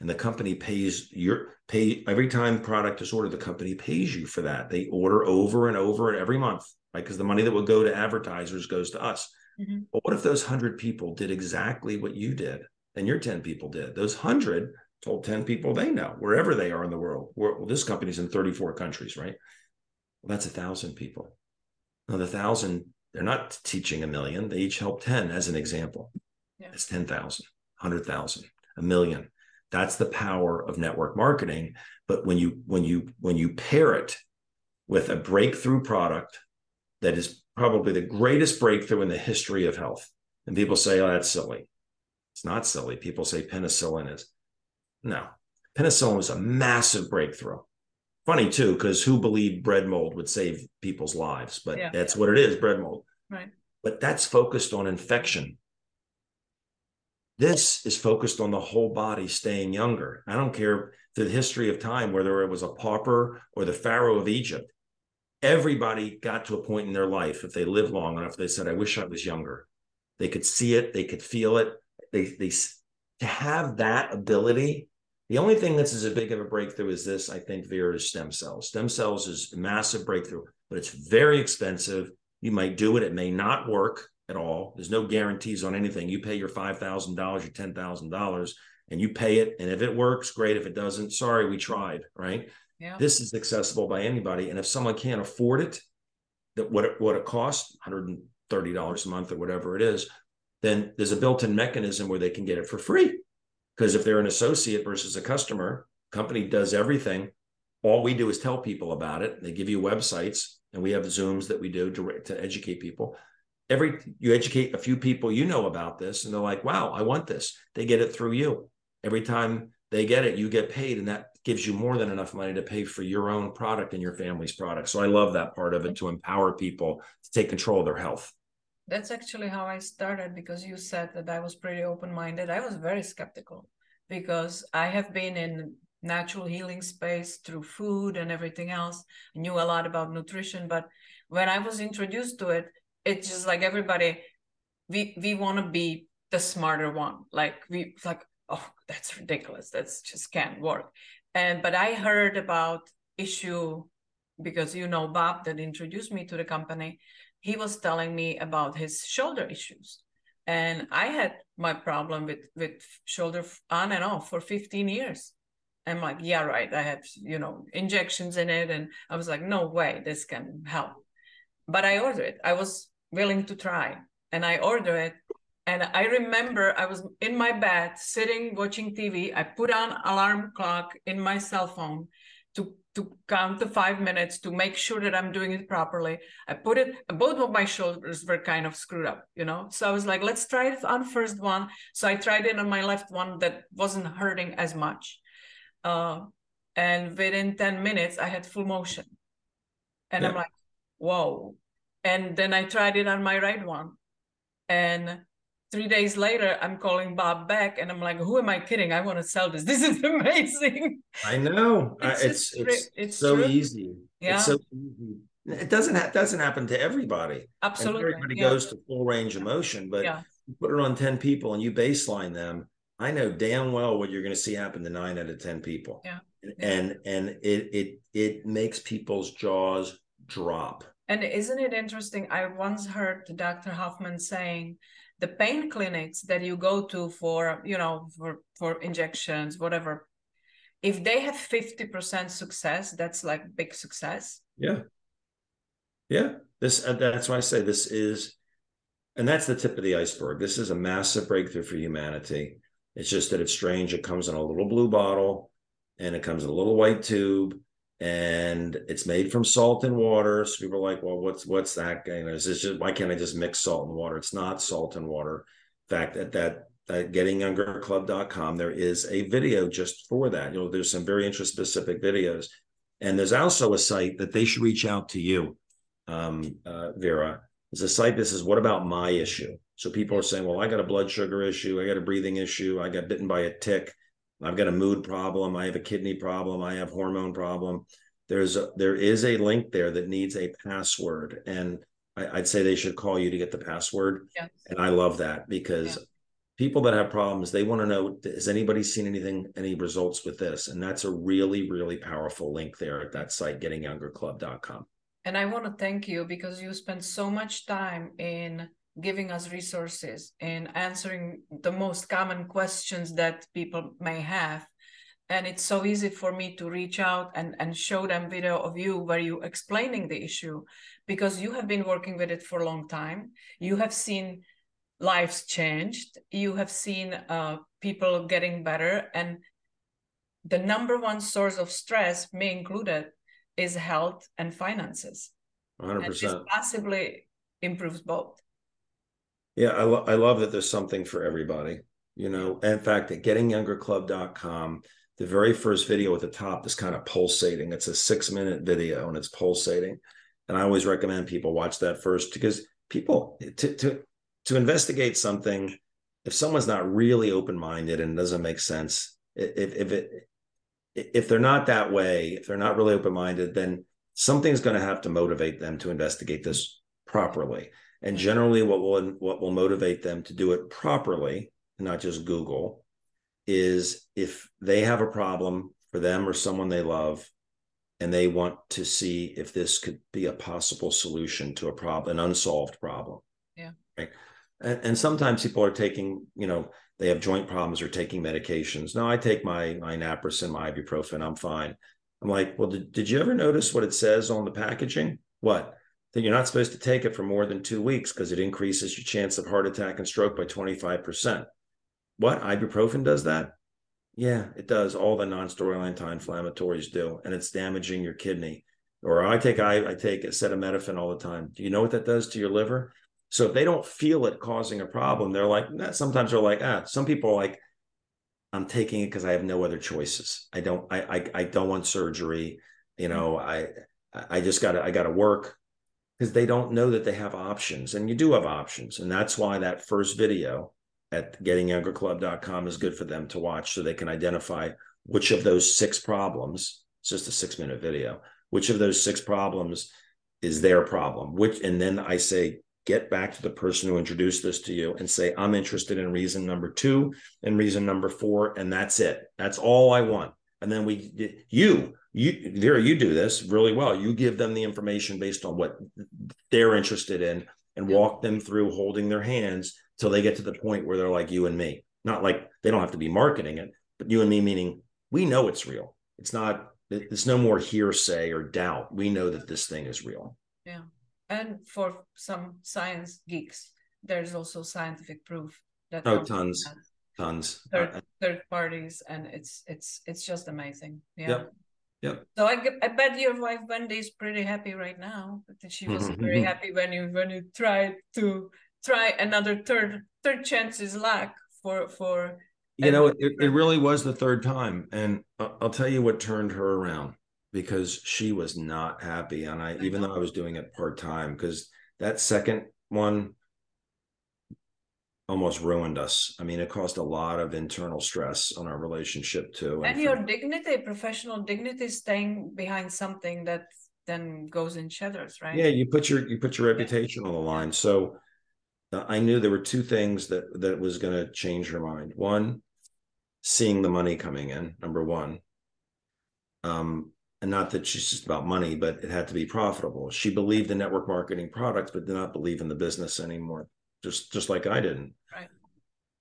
And the company pays your pay every time product is ordered, the company pays you for that. They order over and over and every month, right? Because the money that would go to advertisers goes to us. Mm-hmm. But what if those hundred people did exactly what you did and your 10 people did? Those hundred told 10 people they know wherever they are in the world. Well, this company's in 34 countries, right? Well, that's a thousand people. Now, the thousand, they're not teaching a million. They each help 10 as an example. Yeah. It's 10,000, 100,000, a million. That's the power of network marketing. But when you when you when you pair it with a breakthrough product that is probably the greatest breakthrough in the history of health, and people say, "Oh, that's silly." It's not silly. People say penicillin is. No, penicillin was a massive breakthrough funny too because who believed bread mold would save people's lives but yeah. that's what it is bread mold right but that's focused on infection this is focused on the whole body staying younger i don't care the history of time whether it was a pauper or the pharaoh of egypt everybody got to a point in their life if they lived long enough they said i wish i was younger they could see it they could feel it they they to have that ability the only thing that's as big of a breakthrough as this, I think, Vera, is stem cells. Stem cells is a massive breakthrough, but it's very expensive. You might do it, it may not work at all. There's no guarantees on anything. You pay your $5,000 or $10,000 and you pay it. And if it works, great. If it doesn't, sorry, we tried, right? Yeah. This is accessible by anybody. And if someone can't afford it, that what it, what it costs, $130 a month or whatever it is, then there's a built-in mechanism where they can get it for free. Because if they're an associate versus a customer, company does everything. All we do is tell people about it. They give you websites, and we have Zooms that we do to, to educate people. Every you educate a few people you know about this, and they're like, "Wow, I want this." They get it through you. Every time they get it, you get paid, and that gives you more than enough money to pay for your own product and your family's product. So I love that part of it to empower people to take control of their health. That's actually how I started because you said that I was pretty open minded. I was very skeptical because I have been in natural healing space through food and everything else. I knew a lot about nutrition, but when I was introduced to it, it's just like everybody, we we want to be the smarter one. Like we like, oh, that's ridiculous. That's just can't work. And but I heard about issue because you know Bob that introduced me to the company he was telling me about his shoulder issues and i had my problem with with shoulder on and off for 15 years i'm like yeah right i have you know injections in it and i was like no way this can help but i ordered it i was willing to try and i ordered it and i remember i was in my bed sitting watching tv i put on alarm clock in my cell phone to to count the five minutes to make sure that I'm doing it properly. I put it, both of my shoulders were kind of screwed up, you know? So I was like, let's try it on first one. So I tried it on my left one that wasn't hurting as much. Uh, and within 10 minutes, I had full motion. And yeah. I'm like, whoa. And then I tried it on my right one. And three days later i'm calling bob back and i'm like who am i kidding? I want to sell this. This is amazing. I know. It's it's, it's, it's, so true. easy. Yeah. it's so easy. It doesn't ha- doesn't happen to everybody. Absolutely. and everybody yeah. goes to full range of motion but yeah. you put it on 10 people and you baseline them i know damn well what you're going to see happen to nine out of 10 people. Yeah. And and it it it makes people's jaws drop. And isn't it interesting? I once heard dr hoffman saying the pain clinics that you go to for you know for for injections whatever if they have 50% success that's like big success. Yeah. Yeah. This uh, that's why i say this is and that's the tip of the iceberg. This is a massive breakthrough for humanity. It's just that it's strange. It comes in a little blue bottle and it comes in a little white tube and it's made from salt and water. So people are like, well, what's what's that? You know, is this just why can't I just mix salt and water? It's not salt and water. In fact, at that at gettingyoungerclub.com, there is a video just for that. You know, there's some very interest specific videos. And there's also a site that they should reach out to you, um, uh, Vera. There's a site that says, What about my issue? So people are saying, Well, I got a blood sugar issue, I got a breathing issue, I got bitten by a tick I've got a mood problem. I have a kidney problem. I have hormone problem. There's a, there is a link there that needs a password, and I, would say they should call you to get the password. Yeah. And I love that because yeah. people that have problems, they want to know: Has anybody seen anything, any results with this? And that's a really, really powerful link there at that site, gettingyoungerclub.com. And I want to thank you because you spend so much time in giving us resources and answering the most common questions that people may have. And it's so easy for me to reach out and, and show them video of you where you explaining the issue because you have been working with it for a long time. You have seen lives changed. You have seen uh, people getting better. And the number one source of stress me included is health and finances. 100% and this possibly improves both yeah, I, lo- I love that there's something for everybody. You know, in fact, at gettingyoungerclub.com, the very first video at the top is kind of pulsating. It's a six minute video and it's pulsating. And I always recommend people watch that first because people to to to investigate something, if someone's not really open minded and doesn't make sense, if if it if they're not that way, if they're not really open minded, then something's going to have to motivate them to investigate this properly. And generally, what will what will motivate them to do it properly, not just Google, is if they have a problem for them or someone they love, and they want to see if this could be a possible solution to a problem, an unsolved problem. Yeah. Right. And, and sometimes people are taking, you know, they have joint problems or taking medications. No, I take my my naproxen, my ibuprofen, I'm fine. I'm like, well, did, did you ever notice what it says on the packaging? What? Then you're not supposed to take it for more than two weeks because it increases your chance of heart attack and stroke by 25%. What? Ibuprofen does that? Yeah, it does. All the non-steroidal anti-inflammatories do, and it's damaging your kidney. Or I take I, I take acetaminophen all the time. Do you know what that does to your liver? So if they don't feel it causing a problem, they're like, nah, sometimes they're like, ah, some people are like, I'm taking it because I have no other choices. I don't, I, I, I don't want surgery. You know, I, I just gotta, I gotta work because they don't know that they have options and you do have options. And that's why that first video at gettingyoungerclub.com is good for them to watch so they can identify which of those six problems, it's just a six minute video, which of those six problems is their problem, which, and then I say, get back to the person who introduced this to you and say, I'm interested in reason number two and reason number four. And that's it. That's all I want. And then we, you, you, there, you do this really well. You give them the information based on what they're interested in and walk them through holding their hands till they get to the point where they're like you and me. Not like they don't have to be marketing it, but you and me, meaning we know it's real. It's not, it's no more hearsay or doubt. We know that this thing is real. Yeah and for some science geeks, there's also scientific proof that oh tons, tons third, uh, uh, third parties, and it's it's it's just amazing. Yeah. Yep. Yep. So I, I bet your wife Wendy is pretty happy right now. That she was very happy when you when you tried to try another third third chances luck for for you know it, it really was the third time and i'll tell you what turned her around because she was not happy. And I, even though I was doing it part time, because that second one almost ruined us. I mean, it caused a lot of internal stress on our relationship too. And, and your dignity, professional dignity, staying behind something that then goes in shatters, right? Yeah, you put your you put your reputation on the line. So uh, I knew there were two things that that was going to change her mind. One, seeing the money coming in. Number one. Um, and not that she's just about money, but it had to be profitable. She believed in network marketing products, but did not believe in the business anymore, just just like I didn't. Right.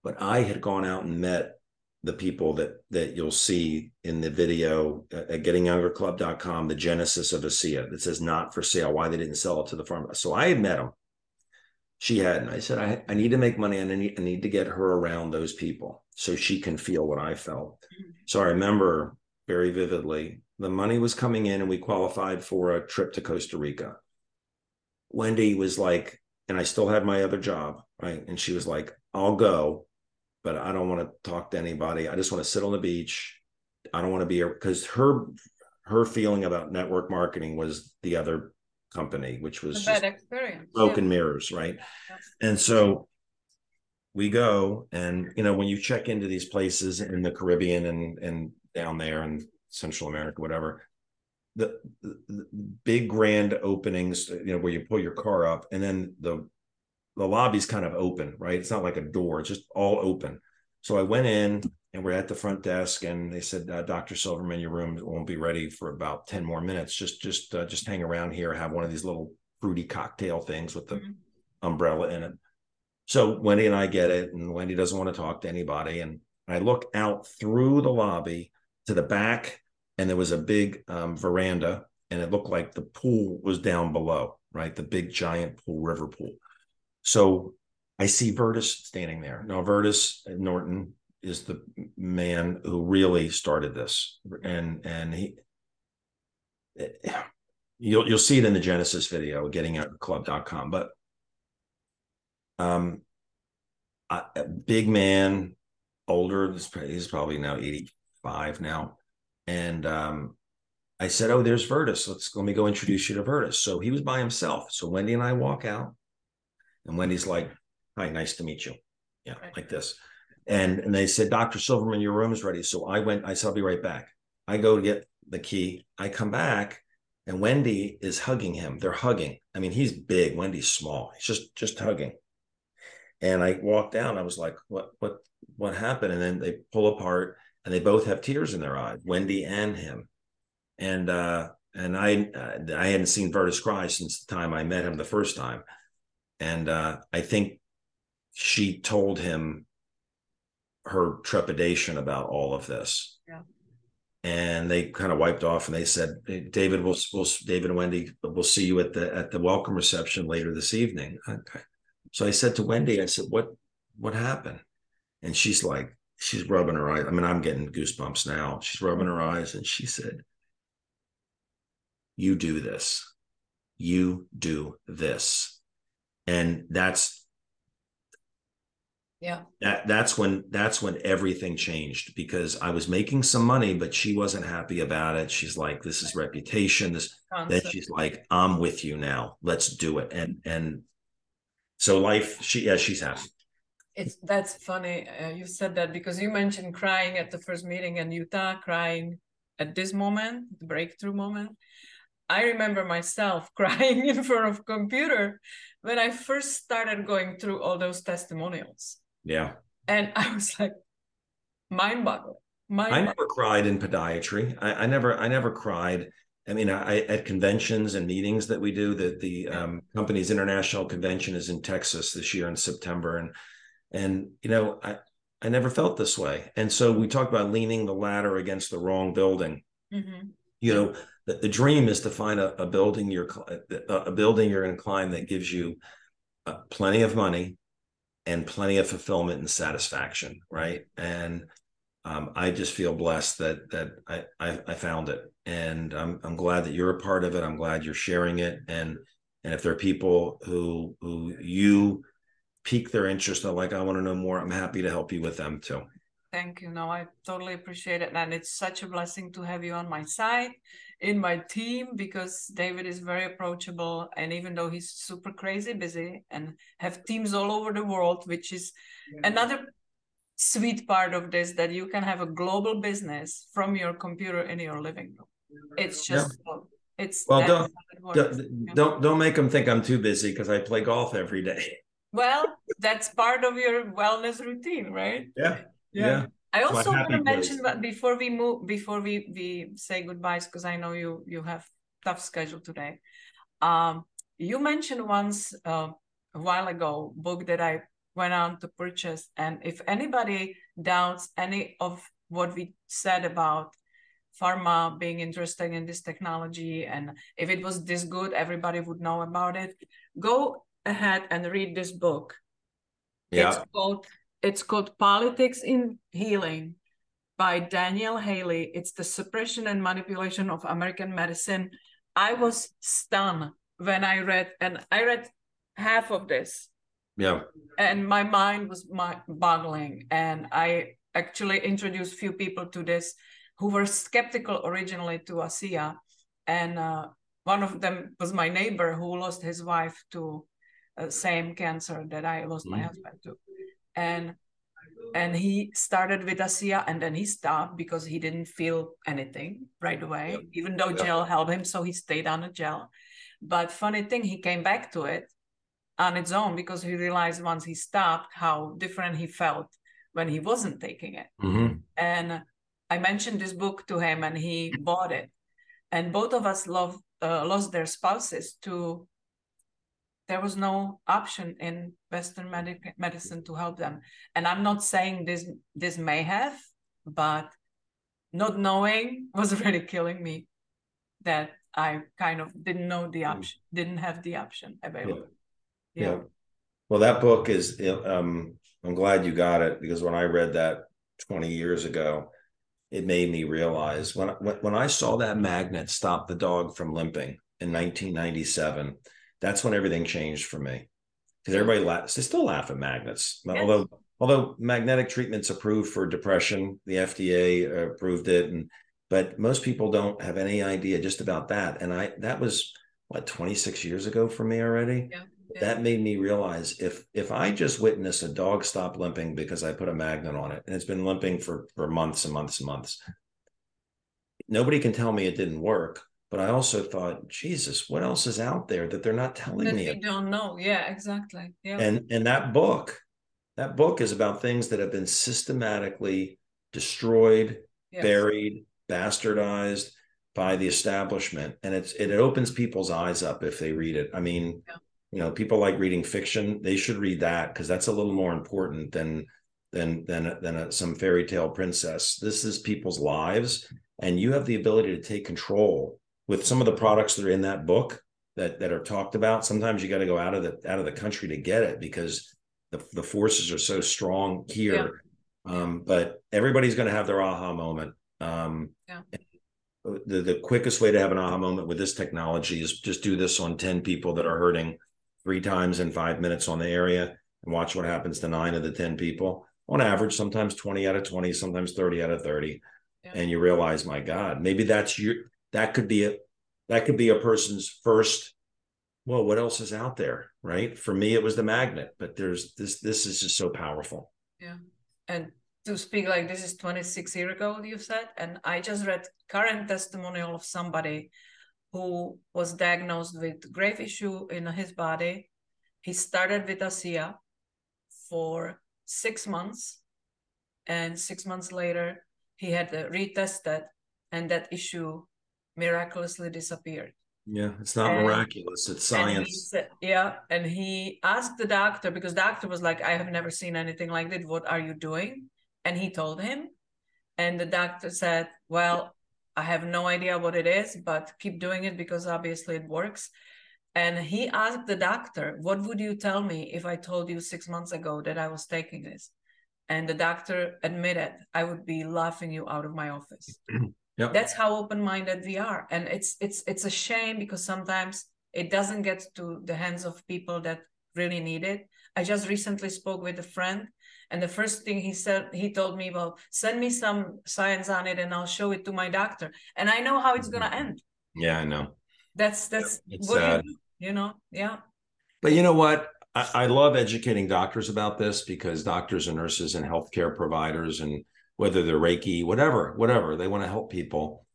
But I had gone out and met the people that that you'll see in the video at gettingyoungerclub.com, the genesis of ASEA that says not for sale, why they didn't sell it to the pharma. So I had met them. She hadn't. I said, I, I need to make money and I need, I need to get her around those people so she can feel what I felt. Mm-hmm. So I remember very vividly the money was coming in and we qualified for a trip to Costa Rica. Wendy was like, and I still had my other job, right? And she was like, I'll go, but I don't want to talk to anybody. I just want to sit on the beach. I don't want to be here because her her feeling about network marketing was the other company, which was bad experience. Broken yeah. mirrors, right? Yeah. And so we go, and you know, when you check into these places in the Caribbean and and down there and Central America, whatever. The, the, the, big grand openings, you know, where you pull your car up, and then the the lobby's kind of open, right? It's not like a door; it's just all open. So I went in, and we're at the front desk, and they said, uh, "Dr. Silverman, your room won't be ready for about ten more minutes. Just just uh, just hang around here. Have one of these little fruity cocktail things with the mm-hmm. umbrella in it." So Wendy and I get it, and Wendy doesn't want to talk to anybody, and I look out through the lobby to the back and there was a big um, veranda and it looked like the pool was down below right? The big giant pool river pool. So i see Verdis standing there. Now Verdis norton is the man who really started this and and he you'll you'll see it in the genesis video getting out club.com but um a big man older he's probably now 85 now and um, I said, "Oh, there's Verdis. Let's let me go introduce you to Verdis." So he was by himself. So Wendy and I walk out, and Wendy's like, "Hi, nice to meet you." Yeah, like this. And and they said, "Doctor Silverman, your room is ready." So I went. I said, "I'll be right back." I go to get the key. I come back, and Wendy is hugging him. They're hugging. I mean, he's big. Wendy's small. He's just just hugging. And I walked down. I was like, "What? What? What happened?" And then they pull apart and they both have tears in their eyes, Wendy and him. And uh, and I uh, I hadn't seen Verdis cry since the time I met him the first time, and uh, I think she told him her trepidation about all of this. Yeah. and they kind of wiped off and they said david will will david and wendy will see you at the at the welcome reception later this evening okay so i said to wendy i said what what happened and she's like she's rubbing her eyes. I mean i'm getting goosebumps now. She's rubbing her eyes and she said you do this. You do this. And that's yeah. That that's when that's when everything changed because i was making some money but she wasn't happy about it. She's like this is reputation. This then she's like i'm with you now. Let's do it. And and so life she yeah she's happy it's that's funny uh, you said that because you mentioned crying at the first meeting in utah crying at this moment the breakthrough moment i remember myself crying in front of computer when i first started going through all those testimonials yeah. And I was like, mind boggling. I never cried in podiatry. I, I, never, I never cried. I mean, I at conventions and meetings that we do. That the um, company's international convention is in Texas this year in September, and and you know, I I never felt this way. And so we talk about leaning the ladder against the wrong building. Mm-hmm. You know, the, the, dream is to find a, a building you're a building you're going to climb that gives you uh, plenty of money, and plenty of fulfillment and satisfaction right and um, I just feel blessed that that I, I, I found it, and I'm I'm glad that you're a part of it. I'm glad you're sharing it, and and if there are people who who you pique their interest, they're like, I want to know more. I'm happy to help you with them too. Thank you. No, I totally appreciate it. And it's such a blessing to have you on my side, in my team, because David is very approachable. And even though he's super crazy busy and have teams all over the world, which is yeah. another sweet part of this, that you can have a global business from your computer in your living room. It's just yeah. it's well don't don't, don't don't make them think I'm too busy because I play golf every day. Well, that's part of your wellness routine, right? Yeah yeah. yeah. I also want to mention that before we move, before we we say goodbyes, because I know you you have tough schedule today. Um, you mentioned once uh, a while ago book that I went on to purchase, and if anybody doubts any of what we said about pharma being interested in this technology, and if it was this good, everybody would know about it. Go ahead and read this book. Yeah. It's called it's called Politics in Healing by Daniel Haley. It's the suppression and manipulation of American medicine. I was stunned when I read, and I read half of this. Yeah. And my mind was boggling. And I actually introduced few people to this who were skeptical originally to ASEA. And uh, one of them was my neighbor who lost his wife to uh, same cancer that I lost my husband to and and he started with ASEA and then he stopped because he didn't feel anything right away, yeah. even though yeah. gel helped him. So he stayed on the gel. But funny thing, he came back to it on its own because he realized once he stopped how different he felt when he wasn't taking it. Mm-hmm. And I mentioned this book to him and he bought it. And both of us love, uh, lost their spouses to there was no option in Western medic- medicine to help them. And I'm not saying this this may have, but not knowing was really killing me. That I kind of didn't know the mm. option, didn't have the option available. Yeah. yeah. yeah. Well, that book is. Um, I'm glad you got it because when I read that 20 years ago, it made me realize when when, when I saw that magnet stop the dog from limping in 1997 that's when everything changed for me because everybody laughs. They still laugh at magnets, yes. although although magnetic treatment's approved for depression, the FDA uh, approved it, and but most people don't have any idea just about that. And I that was what 26 years ago for me already. Yeah. Yeah. That made me realize if if I just witness a dog stop limping because I put a magnet on it and it's been limping for for months and months and months, nobody can tell me it didn't work but I also thought, Jesus, what else is out there that they're not telling that me? You don't know. Yeah, exactly. Yeah. And and that book, that book is about things that have been systematically destroyed, yes. buried, bastardized by the establishment. And it's it opens people's eyes up if they read it. I mean, yeah. you know, people like reading fiction, they should read that because that's a little more important than than than than a, some fairy tale princess. This is people's lives and you have the ability to take control with some of the products that are in that book that that are talked about sometimes you got to go out of the out of the country to get it because the, the forces are so strong here yeah. um, but everybody's going to have their aha moment um, yeah. the, the quickest way to have an aha moment with this technology is just do this on 10 people that are hurting three times in five minutes on the area and watch what happens to nine of the 10 people on average sometimes 20 out of 20 sometimes 30 out of 30 yeah. and you realize my god maybe that's your that could be a that could be a person's first well what else is out there right? For me it was the magnet but there's this this is just so powerful. Yeah. And to speak like this is 26 years ago you said and i just read current testimonial of somebody who was diagnosed with grave issue in his body. He started with ASEA for six months and six months later he had retested and that issue miraculously disappeared. Yeah, it's not and, miraculous. It's science. And said, yeah, and he asked the doctor because the doctor was like, "I have never seen anything like that. What are you doing?" And he told him, and the doctor said, "Well, I have no idea what it is, but keep doing it because obviously it works." And he asked the doctor, "What would you tell me if I told you six months ago that I was taking this?" And the doctor admitted, "I would be laughing you out of my office." That's how open-minded we are. And it's it's it's a shame because sometimes it doesn't get to the hands of people that really need it. I just recently spoke with a friend and the first thing he said, he told me, well, send me some science on it and I'll show it to my doctor. And I know how it's gonna mm-hmm. end. Yeah, I know. That's that's it's what sad. You, you know, yeah. But you know what? I, I love educating doctors about this because doctors and nurses and healthcare providers and whether they're Reiki, whatever, whatever. They want to help people.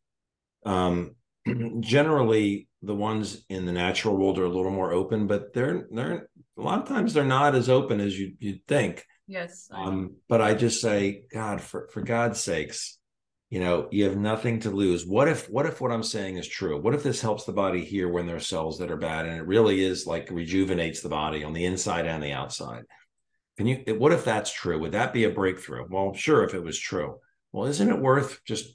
Um, generally, the ones in the natural world are a little more open, but they're they're a lot of times they're not as open as you you'd think. Yes. Um, but I just say, God, for for God's sakes, you know, you have nothing to lose. What if what if what I'm saying is true? What if this helps the body here when there's cells that are bad, and it really is like rejuvenates the body on the inside and the outside? Can you, what if that's true? Would that be a breakthrough? Well, sure, if it was true. Well, isn't it worth just,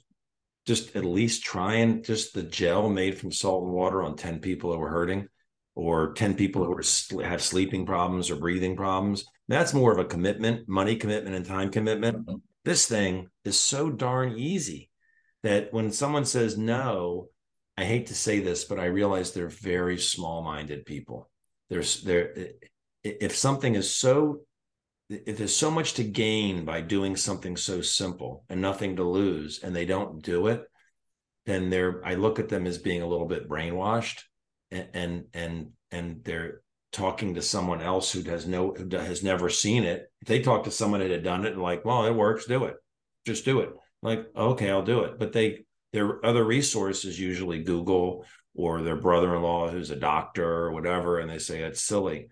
just at least trying just the gel made from salt and water on 10 people who were hurting or 10 people who are, have sleeping problems or breathing problems? That's more of a commitment, money commitment and time commitment. Mm-hmm. This thing is so darn easy that when someone says no, I hate to say this, but I realize they're very small minded people. There's there, if something is so there's so much to gain by doing something so simple and nothing to lose and they don't do it then they're i look at them as being a little bit brainwashed and and and, and they're talking to someone else who has no who has never seen it. If they talk to someone that had done it and like well it works do it. Just do it. Like okay i'll do it. But they their other resources usually google or their brother-in-law who's a doctor or whatever and they say it's silly.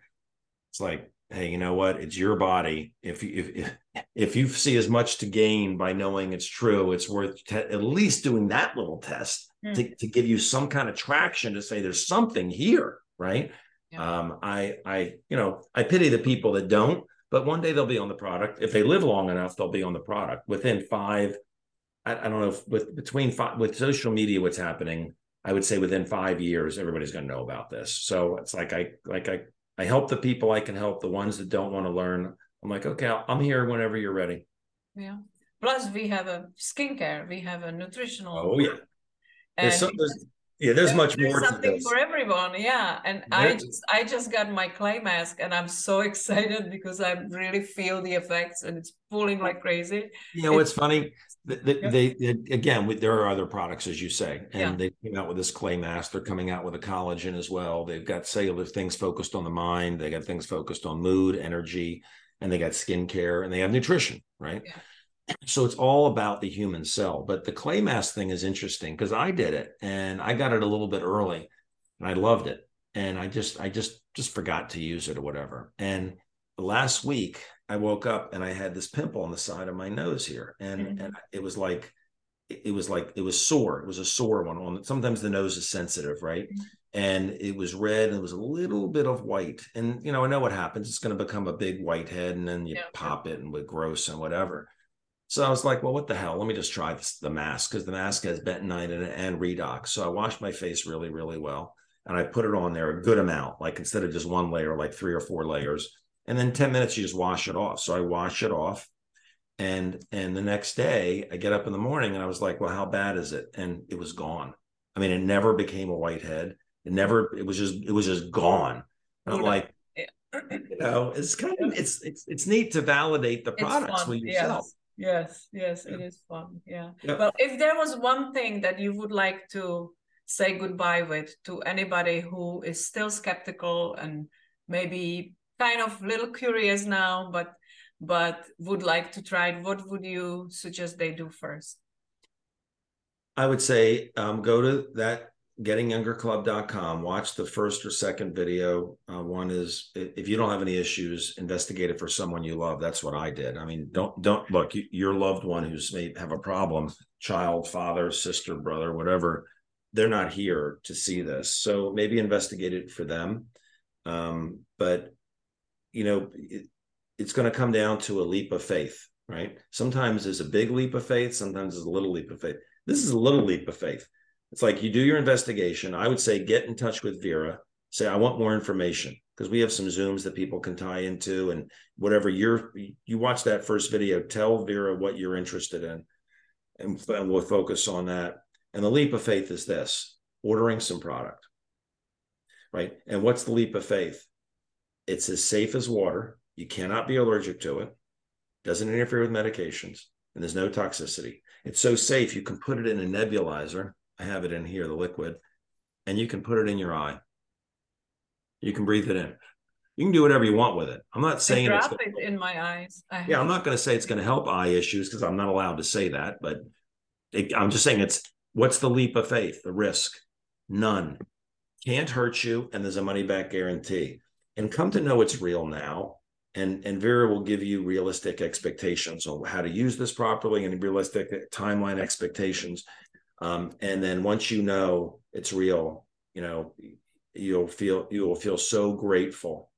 It's like hey, you know what? It's your body. If you if if you see as much to gain by knowing it's true, it's worth te- at least doing that little test mm. to, to give you some kind of traction to say there's something here, right? Yeah. Um, I I you know I pity the people that don't, but one day they'll be on the product. If they live long enough, they'll be on the product within five. I, I don't know if with between five with social media, what's happening. I would say within five years, everybody's going to know about this. So it's like I like I I help the people I can help. The ones that don't want to learn, I'm like, okay, I'm here whenever you're ready. Yeah. Plus, we have a skincare. We have a nutritional. Oh yeah. There's, some, there's yeah, there's, there's much more. Something for everyone. Yeah, and I just I just got my clay mask, and I'm so excited because I really feel the effects, and it's pulling like crazy. You know, it's, it's funny. They, they, they, again, there are other products, as you say, and yeah. they came out with this clay mask. They're coming out with a collagen as well. They've got cellular things focused on the mind. They got things focused on mood, energy, and they got skincare, and they have nutrition, right? So it's all about the human cell. But the clay mask thing is interesting because I did it, and I got it a little bit early, and I loved it, and I just, I just, just forgot to use it or whatever, and last week I woke up and I had this pimple on the side of my nose here, and mm-hmm. and it was like it was like it was sore. It was a sore one on. Sometimes the nose is sensitive, right? Mm-hmm. And it was red and it was a little bit of white. And you know, I know what happens. It's going to become a big white head, and then you yeah. pop it and with gross and whatever. So I was like, well, what the hell? Let me just try this, the mask because the mask has bentonite in it and redox. So I washed my face really, really well. And I put it on there a good amount, like instead of just one layer, like three or four layers. And then 10 minutes, you just wash it off. So I wash it off. And and the next day I get up in the morning and I was like, well, how bad is it? And it was gone. I mean, it never became a whitehead. It never, it was just, it was just gone. And I'm like, you know, it's kind of it's it's it's neat to validate the products with yourself. Yes. Yes, yes, it is fun. Yeah. Yep. Well, if there was one thing that you would like to say goodbye with to anybody who is still skeptical and maybe kind of little curious now, but but would like to try it, what would you suggest they do first? I would say um, go to that gettingyoungerclub.com watch the first or second video. Uh, one is if you don't have any issues investigate it for someone you love. That's what i did. I mean don't don't look your loved one who's may have a problem child father sister brother whatever they're not here to see this. So maybe investigate it for them. Um, but you know it, it's going to come down to a leap of faith right? Sometimes there's a big leap of faith sometimes there's a little leap of faith. This is a little leap of faith it's like you do your investigation. I would say get in touch with Vera. Say I want more information because we have some zooms that people can tie into and whatever you're you watch that first video. Tell Vera what you're interested in, and, and we'll focus on that. And the leap of faith is this: ordering some product, right? And what's the leap of faith? It's as safe as water. You cannot be allergic to it. Doesn't interfere with medications, and there's no toxicity. It's so safe you can put it in a nebulizer I have it in here, the liquid, and you can put it in your eye. You can breathe it in. You can do whatever you want with it. I'm not saying I drop it in my eyes. I yeah, I'm not going to say it's going to help eye issues because I'm not allowed to say that. But it, I'm just saying it's what's the leap of faith, the risk? None. Can't hurt you, and there's a money back guarantee. And come to know it's real now. And and Vera will give you realistic expectations on how to use this properly and realistic timeline expectations um, and then once you know it's real, you know, you'll feel you will feel so grateful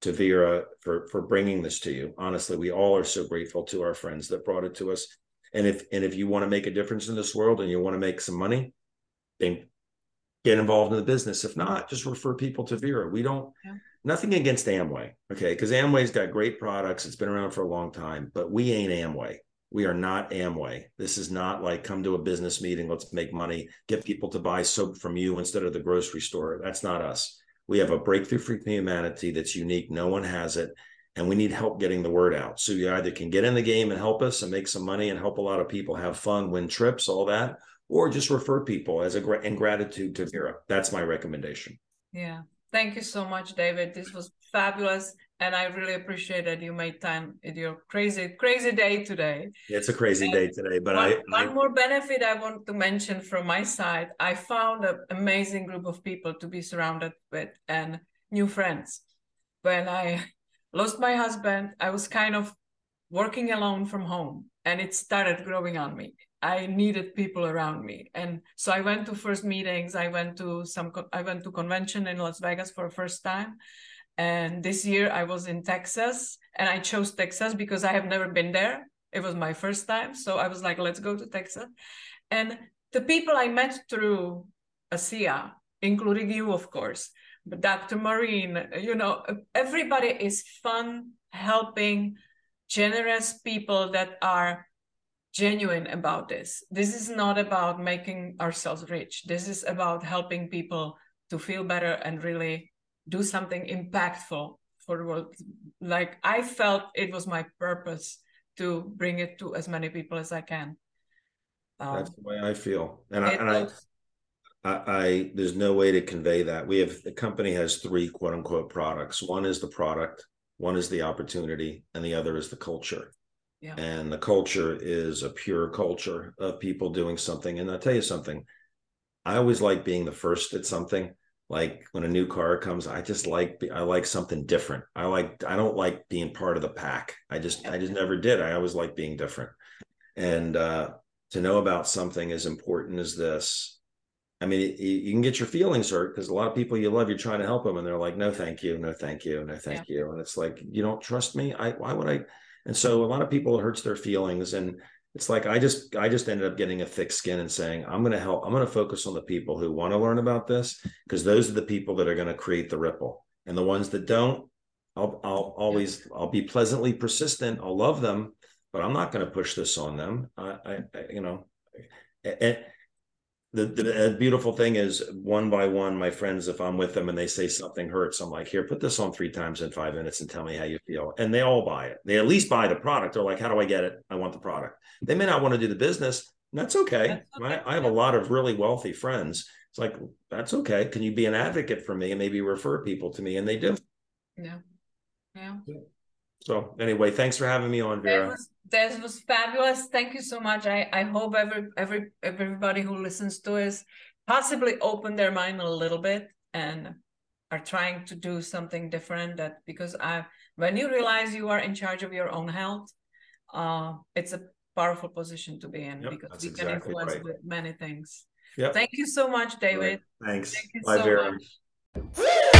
to Vera for for bringing this to you. Honestly, we all are so grateful to our friends that brought it to us. And if and if you want to make a difference in this world and you want to make some money, then get involved in the business. If not, just refer people to Vera. We don't yeah. nothing against Amway, okay? Because Amway's got great products. It's been around for a long time, but we ain't Amway. We are not Amway. This is not like come to a business meeting, let's make money, get people to buy soap from you instead of the grocery store. That's not us. We have a breakthrough for humanity that's unique. No one has it. And we need help getting the word out. So you either can get in the game and help us and make some money and help a lot of people have fun, win trips, all that, or just refer people as a in gratitude to Vera. That's my recommendation. Yeah. Thank you so much, David. This was fabulous and I really appreciate that you made time in your crazy, crazy day today. It's a crazy and day today, but one, I, I one more benefit I want to mention from my side. I found an amazing group of people to be surrounded with and new friends. When I lost my husband, I was kind of working alone from home, and it started growing on me. I needed people around me, and so I went to first meetings. I went to some. I went to convention in Las Vegas for the first time and this year I was in Texas and I chose Texas because I have never been there. It was my first time. So I was like, let's go to Texas. And the people I met through ASEA, including you, of course, but Dr. Marine, you know, everybody is fun, helping, generous people that are genuine about this. This is not about making ourselves rich. This is about helping people to feel better and really do something impactful for the world. Like I felt it was my purpose to bring it to as many people as I can. Um, That's the way I feel, and I, and I, I, I, there's no way to convey that. We have the company has three quote unquote products. One is the product, one is the opportunity, and the other is the culture. Yeah. And the culture is a pure culture of people doing something. And I'll tell you something. I always like being the first at something like when a new car comes i just like i like something different. I like i don't like being part of the pack. I just i just never did. I always like being different. And uh to know about something as important as this i mean it, you can get your feelings hurt because a lot of people you love you're trying to help them and they're like no thank you. No thank you. No thank yeah. you. And it's like you don't trust me? I why would i? And so a lot of people it hurts their feelings. And it's like I just I just ended up getting a thick skin and saying, I'm gonna help, I'm gonna focus on the people who want to learn about this, because those are the people that are going to create the ripple. And the ones that don't, I'll I'll always I'll be pleasantly persistent. I'll love them, but I'm not going to push this on them. I, I, I you know, and the, the beautiful thing is one by one, my friends, if I'm with them and they say something hurts, I'm like, here, put this on three times in five minutes and tell me how you feel. And they all buy it. They at least buy the product. They're like, how do I get it? I want the product. They may not want to do the business. that's okay. That's okay. I, I have a lot of really wealthy friends. It's like, that's okay. Can you be an advocate for me and maybe refer people to me? And they do. Yeah. Yeah. So anyway, thanks for having me on, Vera. That was, that was fabulous. Thank you so much. I, I hope every every everybody who listens to us possibly open their mind a little bit and are trying to do something different. That because I when you realize you are in charge of your own health, uh, it's a powerful position to be in yep, because you can influence right. with many things. Yep. Thank you so much, David. Right. Thanks. Thank you Bye, so Vera. much.